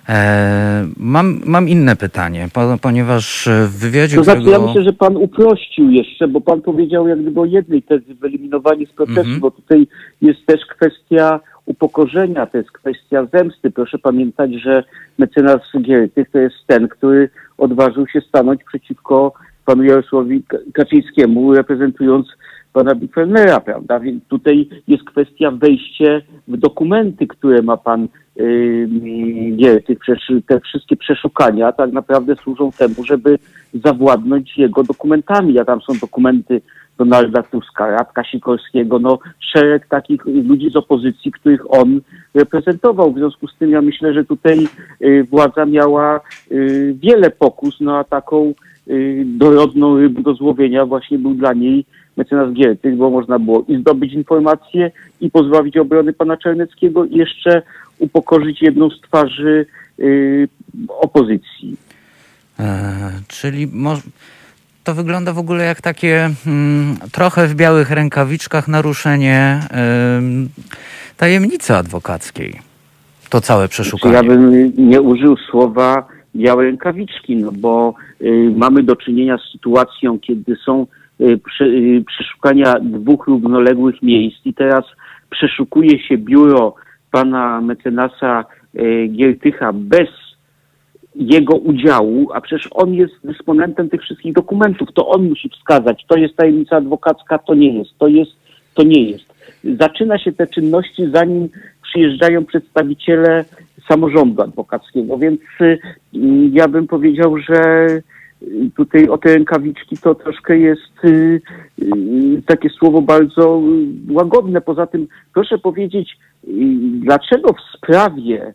E, mam, mam inne pytanie, po, ponieważ w wywiadzie, to znaczy, którego... ja myślę, że pan uprościł jeszcze, bo pan powiedział jak gdyby o jednej tezy, wyeliminowanie z procesu, mm -hmm. bo tutaj jest też kwestia upokorzenia, to jest kwestia zemsty. Proszę pamiętać, że mecenas Giertych to jest ten, który odważył się stanąć przeciwko panu Jarosławowi Kaczyńskiemu, reprezentując pana Bitfellnera, prawda? Więc tutaj jest kwestia wejście w dokumenty, które ma pan yy, tych, te wszystkie przeszukania tak naprawdę służą temu, żeby zawładnąć jego dokumentami, a tam są dokumenty Donalda Tuska, Radka Sikorskiego, no szereg takich ludzi z opozycji, których on reprezentował. W związku z tym ja myślę, że tutaj y, władza miała y, wiele pokus, no a taką y, dorodną rybę do złowienia właśnie był dla niej mecenas Giertych, bo można było i zdobyć informacje, i pozbawić obrony pana Czarneckiego, i jeszcze upokorzyć jedną z twarzy opozycji. E, czyli to wygląda w ogóle jak takie mm, trochę w białych rękawiczkach naruszenie y, tajemnicy adwokackiej. To całe przeszukanie. Ja bym nie użył słowa białe rękawiczki, no bo y, mamy do czynienia z sytuacją, kiedy są Y, y, przeszukania dwóch równoległych miejsc i teraz przeszukuje się biuro pana mecenasa y, Giertycha bez jego udziału, a przecież on jest dysponentem tych wszystkich dokumentów, to on musi wskazać, to jest tajemnica adwokacka, to nie jest, to jest, to nie jest. Zaczyna się te czynności, zanim przyjeżdżają przedstawiciele samorządu adwokackiego, więc y, ja bym powiedział, że tutaj o te rękawiczki to troszkę jest y, y, takie słowo bardzo łagodne. Poza tym proszę powiedzieć, y, dlaczego w sprawie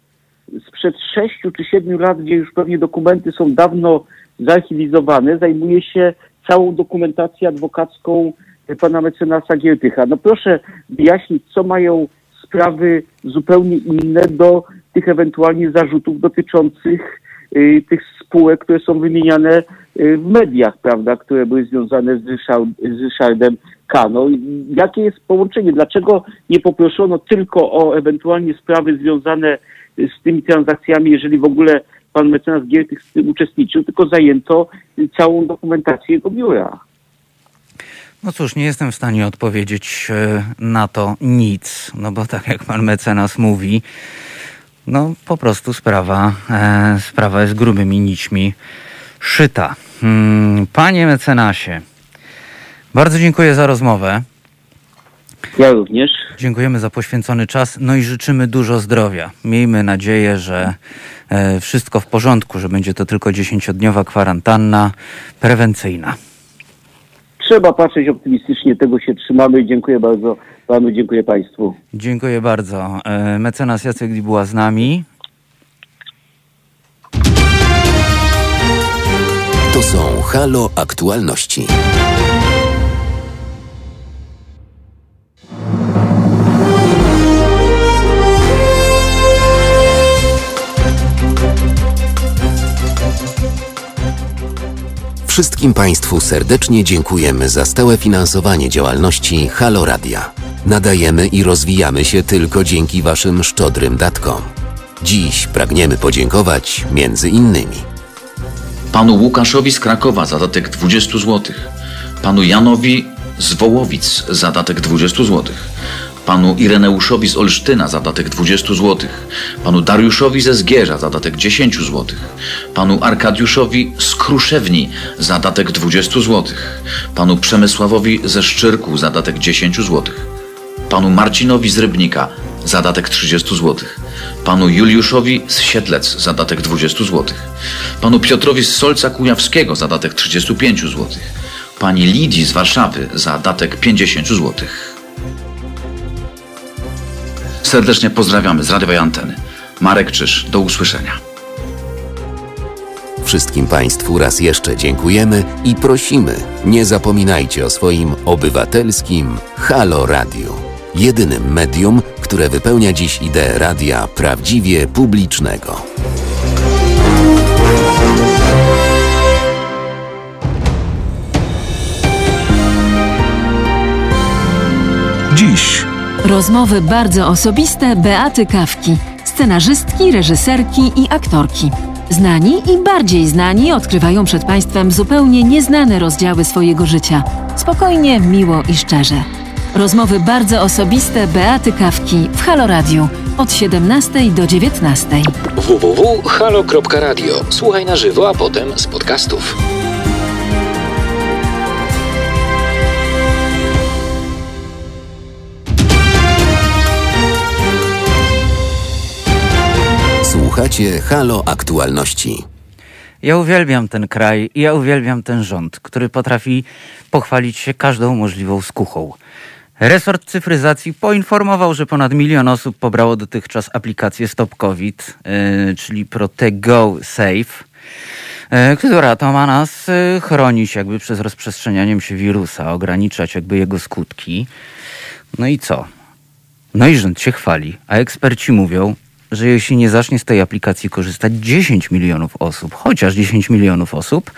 sprzed sześciu czy siedmiu lat, gdzie już pewnie dokumenty są dawno zarchiwizowane, zajmuje się całą dokumentację adwokacką pana mecenasa Giertycha. No proszę wyjaśnić, co mają sprawy zupełnie inne do tych ewentualnie zarzutów dotyczących y, tych spółek, które są wymieniane y, w mediach, prawda, które były związane z, Ryszard, z Ryszardem Kano. Jakie jest połączenie? Dlaczego nie poproszono tylko o ewentualnie sprawy związane z tymi transakcjami, jeżeli w ogóle pan mecenas Giertych z tym uczestniczył, tylko zajęto całą dokumentację jego biura? No cóż, nie jestem w stanie odpowiedzieć e, na to nic, no bo tak jak pan mecenas mówi, no po prostu sprawa, e, sprawa jest grubymi nićmi szyta. Hmm, panie mecenasie, bardzo dziękuję za rozmowę. Ja również. Dziękujemy za poświęcony czas, no i życzymy dużo zdrowia. Miejmy nadzieję, że e, wszystko w porządku, że będzie to tylko dziesięciodniowa kwarantanna prewencyjna. Trzeba patrzeć optymistycznie, tego się trzymamy. Dziękuję bardzo panu, dziękuję państwu. Dziękuję bardzo. E, Mecenas Jacek była z nami. To są Halo Aktualności. Wszystkim Państwu serdecznie dziękujemy za stałe finansowanie działalności Halo Radia. Nadajemy i rozwijamy się tylko dzięki Waszym szczodrym datkom. Dziś pragniemy podziękować między innymi panu Łukaszowi z Krakowa zadatek 20 zł, panu Janowi z Wołowic zadatek 20 zł, panu Ireneuszowi z Olsztyna zadatek 20 zł, panu Dariuszowi ze Zgierza zadatek 10 zł, panu Arkadiuszowi z Kruszewni zadatek 20 zł, panu Przemysławowi ze Szczyrku zadatek 10 zł, panu Marcinowi z Rybnika zadatek 30 zł, panu Juliuszowi z Siedlec zadatek 20 zł, panu Piotrowi z Solca Kujawskiego zadatek 35 zł, pani Lidii z Warszawy zadatek 50 zł. Serdecznie pozdrawiamy z radiowej anteny. Marek Czyż, do usłyszenia. Wszystkim Państwu raz jeszcze dziękujemy i prosimy, nie zapominajcie o swoim obywatelskim Halo Radio. Jedynym medium, które wypełnia dziś ideę radia prawdziwie publicznego. Rozmowy bardzo osobiste Beaty Kawki, scenarzystki, reżyserki i aktorki. Znani i bardziej znani odkrywają przed Państwem zupełnie nieznane rozdziały swojego życia. Spokojnie, miło i szczerze. Rozmowy bardzo osobiste Beaty Kawki w Halo Radio od 17 do 19. www.halo.radio. Słuchaj na żywo, a potem z podcastów. Słuchacie Halo Aktualności. Ja uwielbiam ten kraj i ja uwielbiam ten rząd, który potrafi pochwalić się każdą możliwą skuchą. Resort cyfryzacji poinformował, że ponad milion osób pobrało dotychczas aplikację Stop COVID, yy, czyli Protego Safe, yy, która to ma nas yy, chronić jakby przez rozprzestrzenianiem się wirusa, ograniczać jakby jego skutki. No i co? No i rząd się chwali, a eksperci mówią, że jeśli nie zacznie z tej aplikacji korzystać 10 milionów osób, chociaż 10 milionów osób,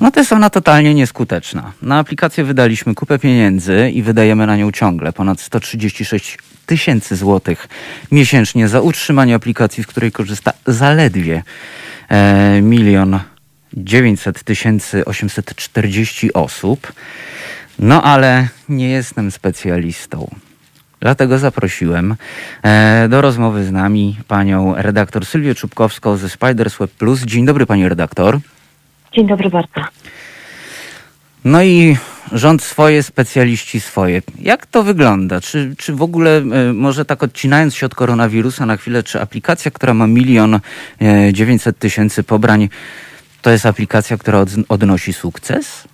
no to jest ona totalnie nieskuteczna. Na aplikację wydaliśmy kupę pieniędzy i wydajemy na nią ciągle ponad 136 tysięcy złotych miesięcznie za utrzymanie aplikacji, w której korzysta zaledwie e, milion 900 tysięcy 840 osób. No ale nie jestem specjalistą. Dlatego zaprosiłem e, do rozmowy z nami panią redaktor Sylwię Czubkowską ze Spiders Web Plus. Dzień dobry pani redaktor. Dzień dobry bardzo. No i rząd swoje, specjaliści swoje. Jak to wygląda? Czy, czy w ogóle, e, może tak odcinając się od koronawirusa na chwilę, czy aplikacja, która ma milion e, dziewięćset tysięcy pobrań, to jest aplikacja, która od, odnosi sukces?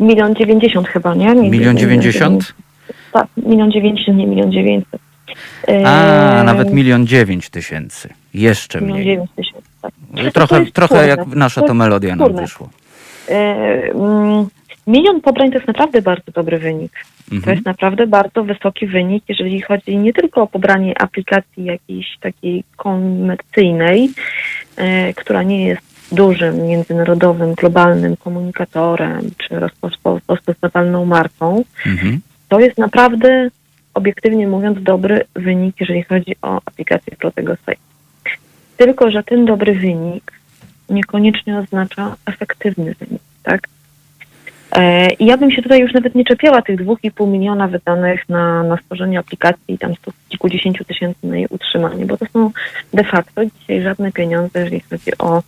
Milion dziewięćdziesiąt chyba, nie? Milion dziewięćdziesiąt? Tak, milion dziewięćdziesiąt, nie milion dziewięćset. A, nawet milion dziewięć tysięcy. Jeszcze milion mniej. dziewięć tysięcy. Tak. To Trochę, trochę jak nasza To to melodia nam wyszło. Milion pobrań to jest naprawdę bardzo dobry wynik. To Mhm. jest naprawdę bardzo wysoki wynik, jeżeli chodzi nie tylko o pobranie aplikacji jakiejś takiej komercyjnej, e, która nie jest dużym, międzynarodowym, globalnym komunikatorem czy rozpo- rozpoznawalną marką. Mhm. To jest naprawdę, obiektywnie mówiąc, dobry wynik, jeżeli chodzi o aplikację Protego Safe. Tylko, że ten dobry wynik niekoniecznie oznacza efektywny wynik, tak? E, I ja bym się tutaj już nawet nie czepiała tych 2,5 miliona wydanych na, na stworzenie aplikacji i tam stu kilkudziesięciu tysięcy na jej utrzymanie, bo to są de facto dzisiaj żadne pieniądze, jeżeli chodzi o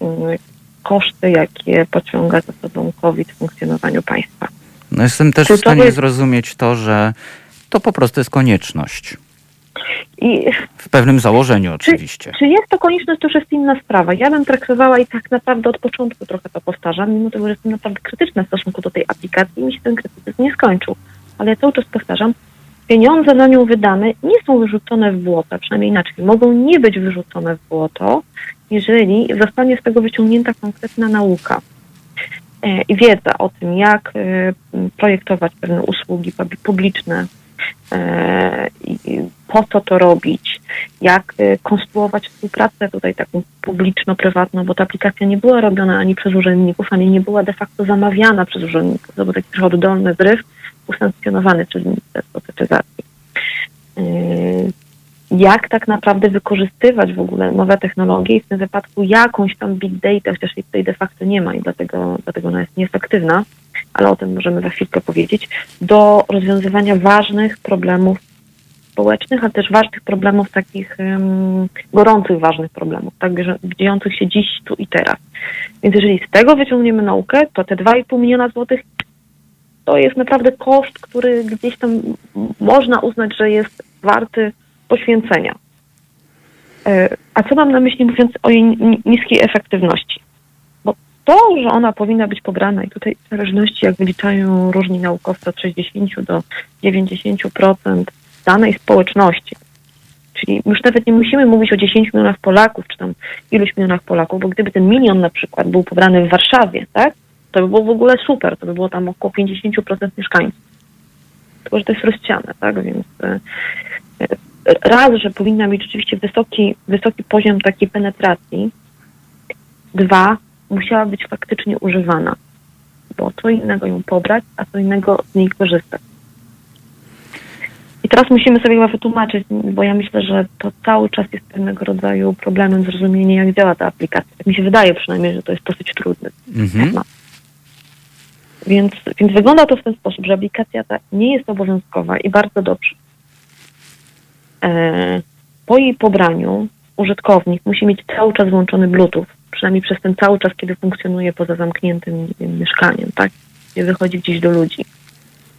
mm, koszty, jakie pociąga za sobą COVID w funkcjonowaniu państwa. No jestem też w stanie jest- zrozumieć to, że to po prostu jest konieczność. I W pewnym założeniu oczywiście. Czy jest to konieczność, to już jest inna sprawa. Ja bym traktowała i tak naprawdę od początku trochę to powtarzam, mimo tego, że jestem naprawdę krytyczna w stosunku do tej aplikacji i mi się ten krytycyzm nie skończył. Ale ja cały czas powtarzam, pieniądze na nią wydane nie są wyrzucone w błoto, przynajmniej inaczej, mogą nie być wyrzucone w błoto, jeżeli zostanie z tego wyciągnięta konkretna nauka i wiedza o tym, jak e, projektować pewne usługi pub- publiczne, e, po co to robić, jak e, konstruować współpracę tutaj taką publiczno-prywatną, bo ta aplikacja nie była robiona ani przez urzędników, ani nie była de facto zamawiana przez urzędników. To był taki oddolny zryw usankcjonowany przez Ministerstwo Cyfryzacji. Jak tak naprawdę wykorzystywać w ogóle nowe technologie i w tym wypadku jakąś tam big data, chociaż jej tutaj de facto nie ma i dlatego, dlatego ona jest nieefektywna, ale o tym możemy za chwilkę powiedzieć, do rozwiązywania ważnych problemów społecznych, ale też ważnych problemów takich um, gorących, ważnych problemów, tak, dziejących się dziś, tu i teraz. Więc jeżeli z tego wyciągniemy naukę, to te 2,5 miliona złotych to jest naprawdę koszt, który gdzieś tam można uznać, że jest warty poświęcenia. E, A co mam na myśli mówiąc o jej ni- niskiej efektywności? Bo to, że ona powinna być pobrana i tutaj w zależności jak wyliczają różni naukowcy od 60 do 90% danej społeczności, czyli już nawet nie musimy mówić o 10 milionach Polaków, czy tam iluś milionach Polaków, bo gdyby ten milion na przykład był pobrany w Warszawie, tak, to by było w ogóle super, to by było tam około 50% mieszkańców. Tylko, że to jest rozciane, tak, więc e, e, raz, że powinna mieć rzeczywiście wysoki, wysoki poziom takiej penetracji, dwa, musiała być faktycznie używana, bo co innego ją pobrać, a co innego z niej korzystać. I teraz musimy sobie chyba wytłumaczyć, bo ja myślę, że to cały czas jest pewnego rodzaju problemem zrozumienia, jak działa ta aplikacja. Tak mi się wydaje przynajmniej, że to jest dosyć trudne. Mhm. Więc, więc wygląda to w ten sposób, że aplikacja ta nie jest obowiązkowa i bardzo dobrze. E, po jej pobraniu użytkownik musi mieć cały czas włączony Bluetooth, przynajmniej przez ten cały czas, kiedy funkcjonuje poza zamkniętym nie wiem, mieszkaniem, tak? Gdzie wychodzi gdzieś do ludzi.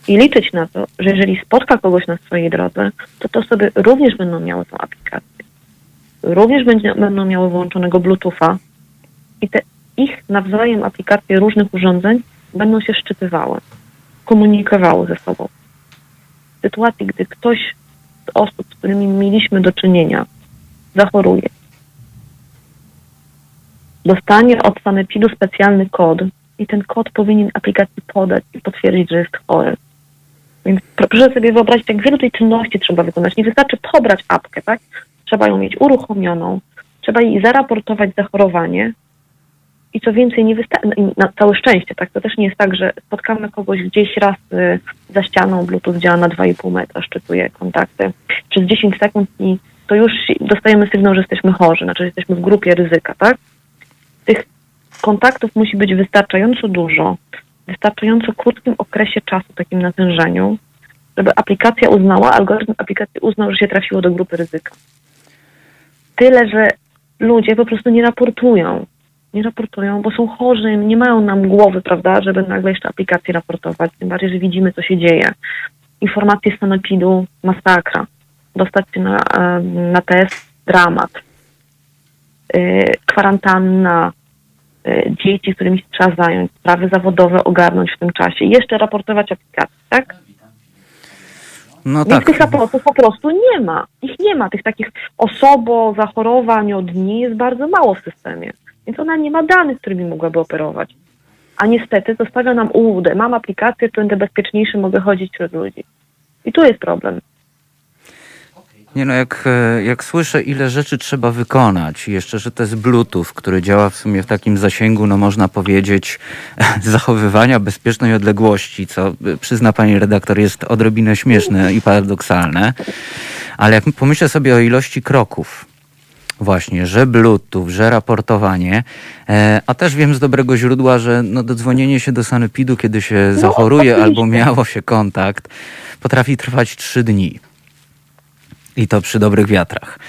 I liczyć na to, że jeżeli spotka kogoś na swojej drodze, to te osoby również będą miały tą aplikację. Również będzie, będą miały włączonego Bluetootha i te ich nawzajem aplikacje różnych urządzeń będą się szczytywały, komunikowały ze sobą. W sytuacji, gdy ktoś osób, z którymi mieliśmy do czynienia, zachoruje, dostanie od sanepidu specjalny kod i ten kod powinien aplikacji podać i potwierdzić, że jest chory. Więc pro- proszę sobie wyobrazić, jak wiele tej czynności trzeba wykonać. Nie wystarczy pobrać apkę, tak? Trzeba ją mieć uruchomioną, trzeba jej zaraportować zachorowanie, i co więcej, nie wystarczy, na całe szczęście, tak, to też nie jest tak, że spotkamy kogoś gdzieś raz y, za ścianą, Bluetooth działa na 2,5 metra, szczytuje kontakty przez 10 sekund i to już dostajemy sygnał, że jesteśmy chorzy, znaczy że jesteśmy w grupie ryzyka, tak? Tych kontaktów musi być wystarczająco dużo, wystarczająco krótkim okresie czasu, takim natężeniu, żeby aplikacja uznała, algorytm aplikacji uznał, że się trafiło do grupy ryzyka. Tyle, że ludzie po prostu nie raportują. Nie raportują, bo są chorzy, nie mają nam głowy, prawda, żeby nagle jeszcze aplikację raportować. Tym bardziej, że widzimy, co się dzieje. Informacje z sanepidu, masakra. Dostać się na, na test, dramat. Yy, kwarantanna, yy, dzieci, którymi trzeba zająć, sprawy zawodowe ogarnąć w tym czasie jeszcze raportować aplikację, tak? No Więc tak. tych raportów po prostu nie ma. Ich nie ma. Tych takich osobo, zachorowań od dni jest bardzo mało w systemie. Więc ona nie ma danych, którymi mogłaby operować. A niestety zostawia nam UUD. Mam aplikację, to będę bezpieczniejszy, mogę chodzić wśród ludzi. I tu jest problem. Nie no, jak, e, jak słyszę, ile rzeczy trzeba wykonać, i jeszcze, że to jest Bluetooth, który działa w sumie w takim zasięgu, no można powiedzieć, zachowywania bezpiecznej odległości, co e, przyzna pani redaktor jest odrobinę śmieszne i paradoksalne, ale jak pomyślę sobie o ilości kroków, Właśnie, że Bluetooth, że raportowanie, e, a też wiem z dobrego źródła, że no, dodzwonienie się do sanepidu, kiedy się zachoruje albo miało się kontakt, potrafi trwać trzy dni. I to przy dobrych wiatrach.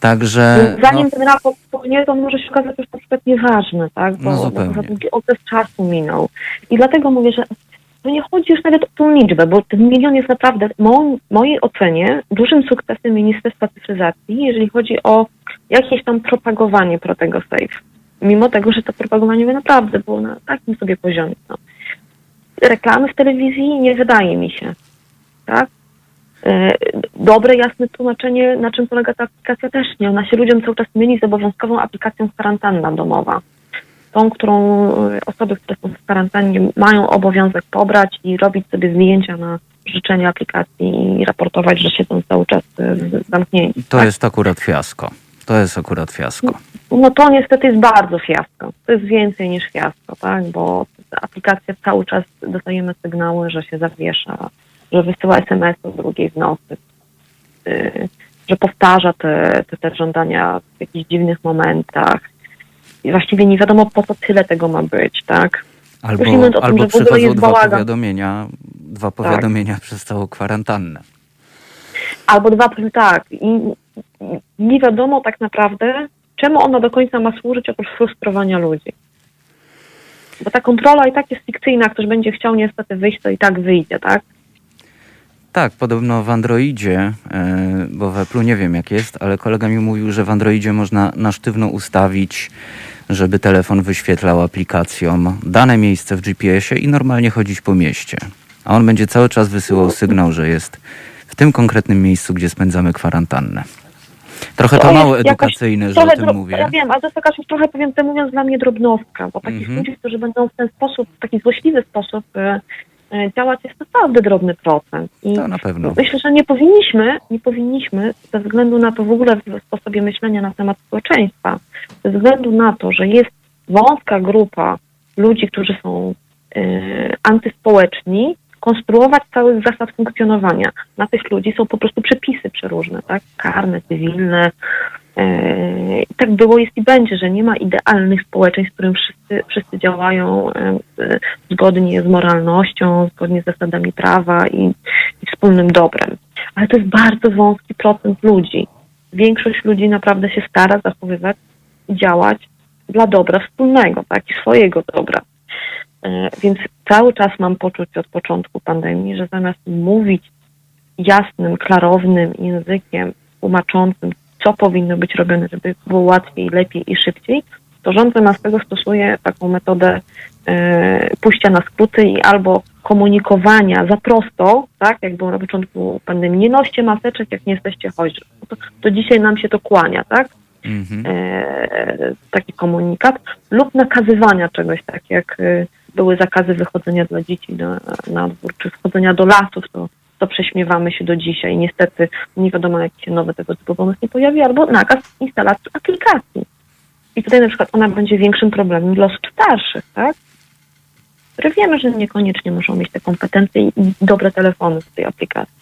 Także. Zanim no, ten raport wpłynie, to może się okazać już na przykład nieważny, tak? Bo, No zupełnie. za długi okres czasu minął. I dlatego mówię, że to nie chodzi już nawet o tą liczbę, bo ten milion jest naprawdę w mo- mojej ocenie dużym sukcesem Ministerstwa Cyfryzacji, jeżeli chodzi o jakieś tam propagowanie pro tego safe. Mimo tego, że to propagowanie naprawdę było na takim sobie poziomie. No. Reklamy w telewizji nie wydaje mi się. Tak? E, Dobre, jasne tłumaczenie, na czym polega ta aplikacja też nie. Ona się ludziom cały czas myli z obowiązkową aplikacją kwarantanna domowa. Tą, którą e, osoby, które są w kwarantannie mają obowiązek pobrać i robić sobie zdjęcia na życzenie aplikacji i raportować, że siedzą cały czas e, zamknięci. to jest akurat fiasko. To jest akurat fiasko. No to niestety jest bardzo fiasko. To jest więcej niż fiasko, tak? Bo aplikacja cały czas dostajemy sygnały, że się zawiesza, że wysyła SMS o drugiej w nocy, yy, że powtarza te, te, te żądania w jakichś dziwnych momentach. I właściwie nie wiadomo po co tyle tego ma być, tak? Albo, o tym, albo ogóle przychodzą jest dwa bałagan. powiadomienia, dwa powiadomienia przez całą kwarantannę. Albo dwa, tak. I nie wiadomo tak naprawdę, czemu ona do końca ma służyć oprócz frustrowania ludzi. Bo ta kontrola i tak jest fikcyjna, ktoś będzie chciał niestety wyjść, to i tak wyjdzie, tak? Tak, podobno w Androidzie, e, bo w Apple'u nie wiem jak jest, ale kolega mi mówił, że w Androidzie można na sztywno ustawić, żeby telefon wyświetlał aplikacjom dane miejsce w GPS-ie i normalnie chodzić po mieście. A on będzie cały czas wysyłał sygnał, że jest w tym konkretnym miejscu, gdzie spędzamy kwarantannę. Trochę to jest mało edukacyjne, że o tym dro- mówię. Ja wiem, ale to jest jakaś trochę, powiem to mówiąc, dla mnie drobnostka, bo takich Mhm. ludzi, którzy będą w ten sposób, w taki złośliwy sposób e, e, działać, jest naprawdę drobny procent. I To na pewno. myślę, że nie powinniśmy, nie powinniśmy ze względu na to w ogóle w sposobie myślenia na temat społeczeństwa, ze względu na to, że jest wąska grupa ludzi, którzy są e, antyspołeczni, konstruować całych zasad funkcjonowania. Na tych ludzi są po prostu przepisy przeróżne, tak? Karne, cywilne. E, tak było, jest i będzie, że nie ma idealnych społeczeństw, w którym wszyscy, wszyscy działają e, e, zgodnie z moralnością, zgodnie z zasadami prawa i, i wspólnym dobrem. Ale to jest bardzo wąski procent ludzi. Większość ludzi naprawdę się stara zachowywać działać dla dobra wspólnego, tak? I swojego dobra. E, Więc cały czas mam poczucie od początku pandemii, że zamiast mówić jasnym, klarownym językiem, tłumaczącym, co powinno być robione, żeby było łatwiej, lepiej i szybciej, to rząd zamiast tego stosuje taką metodę e, pójścia na skróty i albo komunikowania za prosto, tak, jak było na początku pandemii, nie noście maseczek, jak nie jesteście chorzy. No To, to dzisiaj nam się to kłania, tak? Mhm. e, taki komunikat, lub nakazywania czegoś, tak jak e, były zakazy wychodzenia dla dzieci na, na dwór, czy wchodzenia do lasów, to, to prześmiewamy się do dzisiaj. Niestety nie wiadomo, jak się nowy tego typu pomysł nie pojawi, albo nakaz instalacji aplikacji. I tutaj na przykład ona będzie większym problemem dla osób starszych, tak? Które wiemy, że niekoniecznie muszą mieć te kompetencje i dobre telefony w tej aplikacji.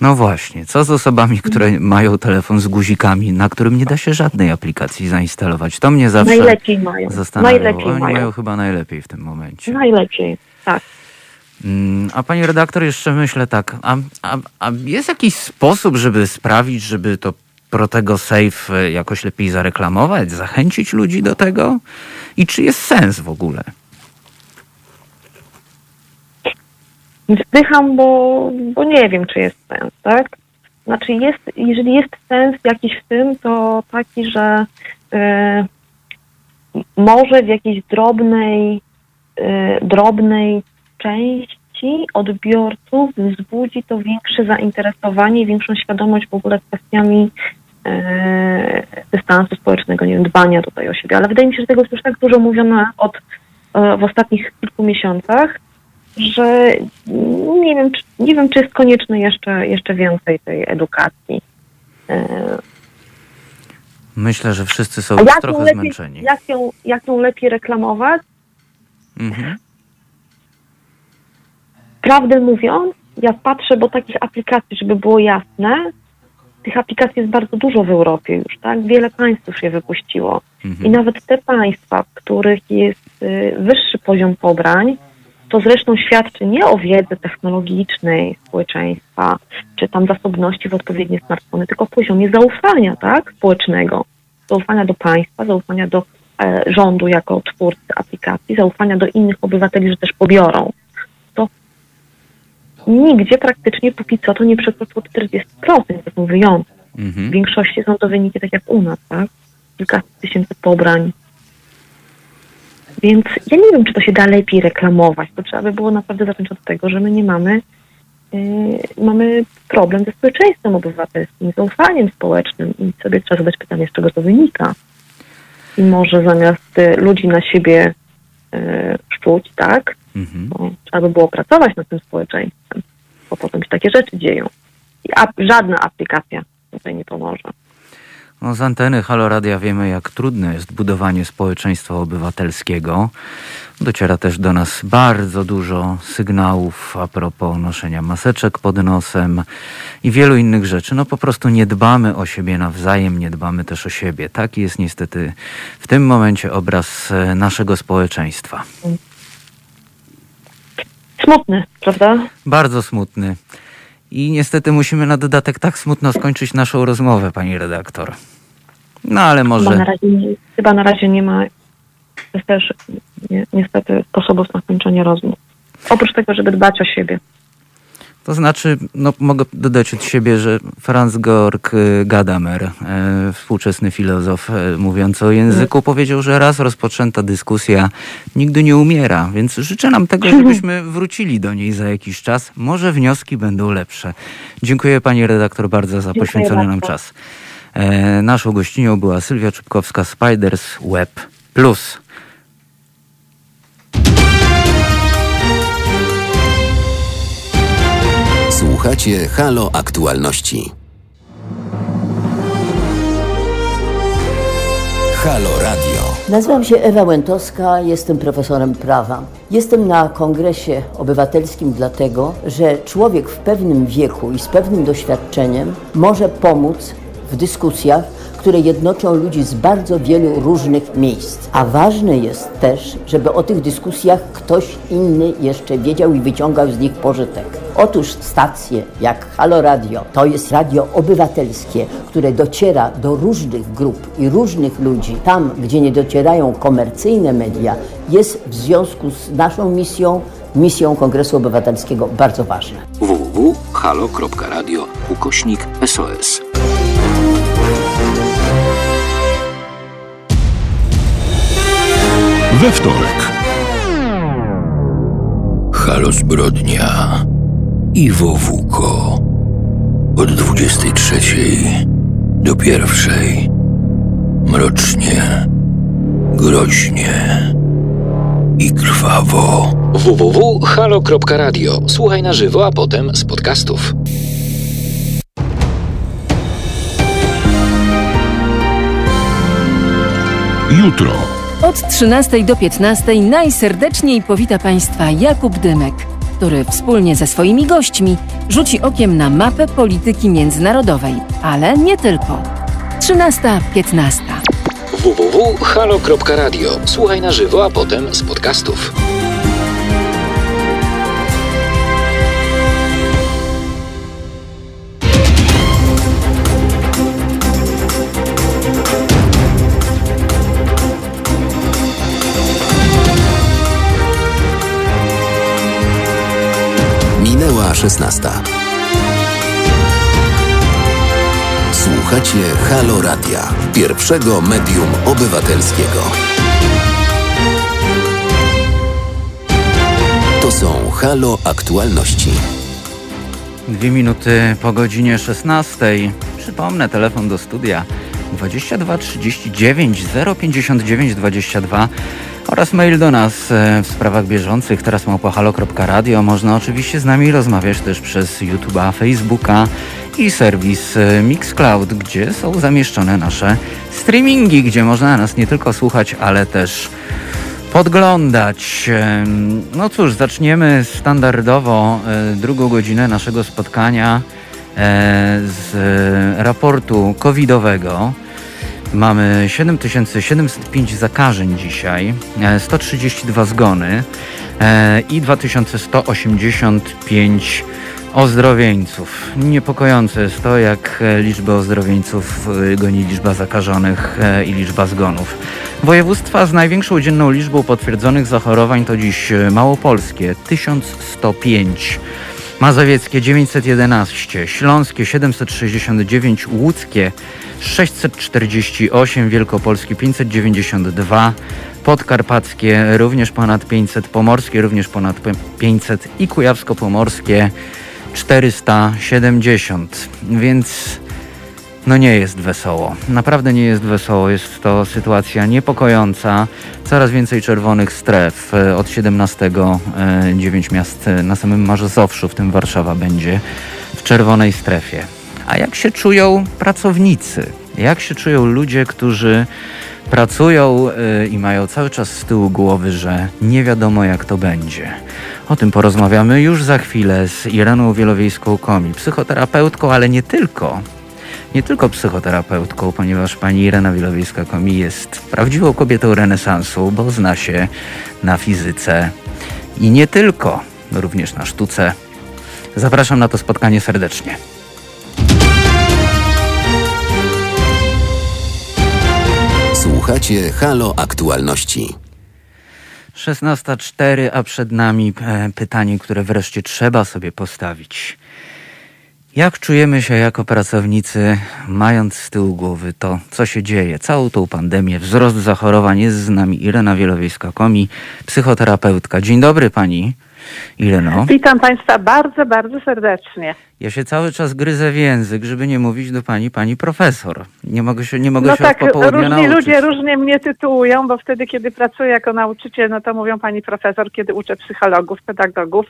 No właśnie, co z osobami, które mają telefon z guzikami, na którym nie da się żadnej aplikacji zainstalować? To mnie zawsze Najlepiej mają. zastanawia. Najlepiej Oni mają. mają chyba najlepiej w tym momencie. Najlepiej, tak. Mm, a pani redaktor, jeszcze myślę tak, a, a, a jest jakiś sposób, żeby sprawić, żeby to Protego Safe e, jakoś lepiej zareklamować, zachęcić ludzi do tego? I czy jest sens w ogóle? Wzdycham, bo, bo nie wiem, czy jest sens, tak? Znaczy, jest, jeżeli jest sens jakiś w tym, to taki, że y, może w jakiejś drobnej, y, drobnej części odbiorców wzbudzi to większe zainteresowanie większą świadomość w ogóle kwestiami y, dystansu społecznego, nie wiem, dbania tutaj o siebie. Ale wydaje mi się, że tego jest już tak dużo mówione od, w ostatnich kilku miesiącach, że nie wiem, czy, nie wiem, czy jest konieczne jeszcze, jeszcze więcej tej edukacji. E, Myślę, że wszyscy są już trochę lepiej, zmęczeni. Jak ją, jak ją lepiej reklamować? Mhm. Prawdę mówiąc, ja patrzę, bo takich aplikacji, żeby było jasne, tych aplikacji jest bardzo dużo w Europie już, tak? Wiele państw już je wypuściło. Mhm. I nawet te państwa, w których jest y, wyższy poziom pobrań, to zresztą świadczy nie o wiedzy technologicznej społeczeństwa, czy tam zasobności w odpowiednie smartfony, tylko o poziomie zaufania, tak, społecznego. Zaufania do państwa, zaufania do e, rządu jako twórcy aplikacji, zaufania do innych obywateli, że też pobiorą. To nigdzie praktycznie póki co to nie przekroczyło 40%, to są wyjątki. Mhm. W większości są to wyniki tak jak u nas, tak? Kilka tysięcy pobrań, więc ja nie wiem, czy to się da lepiej reklamować. To trzeba by było naprawdę zacząć od tego, że my nie mamy, yy, mamy problem ze społeczeństwem obywatelskim, zaufaniem społecznym i sobie trzeba zadać pytanie, z czego to wynika. I może zamiast y, ludzi na siebie y, szczuć, tak, Mhm. trzeba by było pracować nad tym społeczeństwem, bo potem się takie rzeczy dzieją. I ap- żadna aplikacja tutaj nie pomoże. No, z anteny Halo Radia wiemy, jak trudne jest budowanie społeczeństwa obywatelskiego. Dociera też do nas bardzo dużo sygnałów a propos noszenia maseczek pod nosem i wielu innych rzeczy. No po prostu nie dbamy o siebie nawzajem, nie dbamy też o siebie. Taki jest niestety w tym momencie obraz e, naszego społeczeństwa. Smutny, prawda? Bardzo smutny. I niestety musimy na dodatek tak smutno skończyć naszą rozmowę, pani redaktor. No ale Chyba na może. razie nie, chyba na razie nie ma jest też nie, niestety sposobów na skończenie rozmów. Oprócz tego, żeby dbać o siebie. To znaczy, no, mogę dodać od siebie, że Franz Georg y, Gadamer, e, współczesny filozof, e, mówiąc o języku, powiedział, że raz rozpoczęta dyskusja nigdy nie umiera, więc życzę nam tego, żebyśmy wrócili do niej za jakiś czas. Może wnioski będą lepsze. Dziękuję pani redaktor bardzo za Dziękuję poświęcony nam czas. E, naszą gościnią była Sylwia Czubkowska, Spiders Web Plus. Słuchacie Halo Aktualności. Halo Radio. Nazywam się Ewa Łętowska, jestem profesorem prawa. Jestem na kongresie obywatelskim dlatego, że człowiek w pewnym wieku i z pewnym doświadczeniem może pomóc w dyskusjach, które jednoczą ludzi z bardzo wielu różnych miejsc. A ważne jest też, żeby o tych dyskusjach ktoś inny jeszcze wiedział i wyciągał z nich pożytek. Otóż stacje jak Halo Radio to jest radio obywatelskie, które dociera do różnych grup i różnych ludzi. Tam, gdzie nie docierają komercyjne media, jest w związku z naszą misją, misją Kongresu Obywatelskiego bardzo ważne. www.halo.radio ukośnik SOS. We wtorek. Halo Zbrodnia i Wowuko. Od 23 do pierwszej. Mrocznie, groźnie i krwawo. www.halo.radio. Słuchaj na żywo, a potem z podcastów. Jutro. Od 13 do 15 najserdeczniej powita Państwa Jakub Dymek, który wspólnie ze swoimi gośćmi rzuci okiem na mapę polityki międzynarodowej, ale nie tylko. 13-15. www.halo.radio. 'halo.radio. Słuchaj na żywo, a potem z podcastów. 13 15 www.halo.radio. Słuchaj na żywo, a potem z podcastów. 16. Słuchacie Halo Radia, pierwszego medium obywatelskiego. To są Halo Aktualności. Dwie minuty po godzinie 16. Przypomnę, telefon do studia 22 39 059 22 oraz mail do nas e, w sprawach bieżących teraz małpohalo.radio. Można oczywiście z nami rozmawiać też przez YouTube'a, Facebooka i serwis e, Mixcloud, gdzie są zamieszczone nasze streamingi, gdzie można nas nie tylko słuchać, ale też podglądać. E, no cóż, zaczniemy standardowo drugą godzinę naszego spotkania z raportu covidowego. Mamy 7705 zakażeń dzisiaj, 132 zgony i 2185 ozdrowieńców. Niepokojące jest to, jak liczbę ozdrowieńców goni liczba zakażonych i liczba zgonów. Województwa z największą dzienną liczbą potwierdzonych zachorowań to dziś Małopolskie 1105. Mazowieckie 911, Śląskie 769, Łódzkie 648, Wielkopolskie 592, Podkarpackie również ponad 500, Pomorskie również ponad 500 i Kujawsko-Pomorskie 470. Więc no nie jest wesoło. Naprawdę nie jest wesoło. Jest to sytuacja niepokojąca. Coraz więcej czerwonych stref. E, od 17 9 e, miast e, na samym Mazowszu, w tym Warszawa, będzie w czerwonej strefie. A jak się czują pracownicy? Jak się czują ludzie, którzy pracują i mają cały czas z tyłu głowy, że nie wiadomo jak to będzie. O tym porozmawiamy już za chwilę z Ireną Wielowiejską-Komi, psychoterapeutką, ale nie tylko nie tylko psychoterapeutką, ponieważ pani Irena Wilowiejska-Komi jest prawdziwą kobietą renesansu, bo zna się na fizyce i nie tylko, również na sztuce. Zapraszam na to spotkanie serdecznie. Słuchacie Halo Aktualności. 16.04, a przed nami e, pytanie, które wreszcie trzeba sobie postawić. Jak czujemy się jako pracownicy, mając z tyłu głowy to, co się dzieje, całą tą pandemię, wzrost zachorowań? Jest z nami Irena Wielowiejska-Komi, psychoterapeutka. Dzień dobry pani. Ireno. Witam Państwa bardzo, bardzo serdecznie. Ja się cały czas gryzę w język, żeby nie mówić do Pani, Pani profesor. Nie mogę się, nie mogę no się tak, od popołudnia różni nauczyć. ludzie różnie mnie tytułują, bo wtedy, kiedy pracuję jako nauczyciel, no to mówią Pani profesor, kiedy uczę psychologów, pedagogów.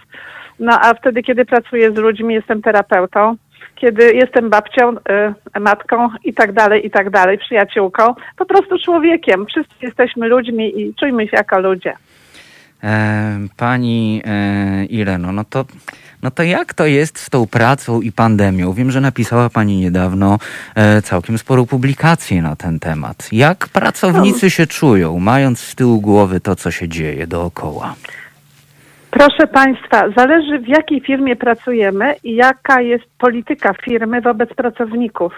No a wtedy, kiedy pracuję z ludźmi, jestem terapeutą. Kiedy jestem babcią, y, matką i tak dalej, i tak dalej, przyjaciółką, po prostu człowiekiem. Wszyscy jesteśmy ludźmi i czujmy się jako ludzie. E, pani e, Ireno, no to, no to jak to jest z tą pracą i pandemią? Wiem, że napisała Pani niedawno e, całkiem sporą publikację na ten temat. Jak pracownicy się czują, mając z tyłu głowy to, co się dzieje dookoła? Proszę Państwa, zależy w jakiej firmie pracujemy i jaka jest polityka firmy wobec pracowników.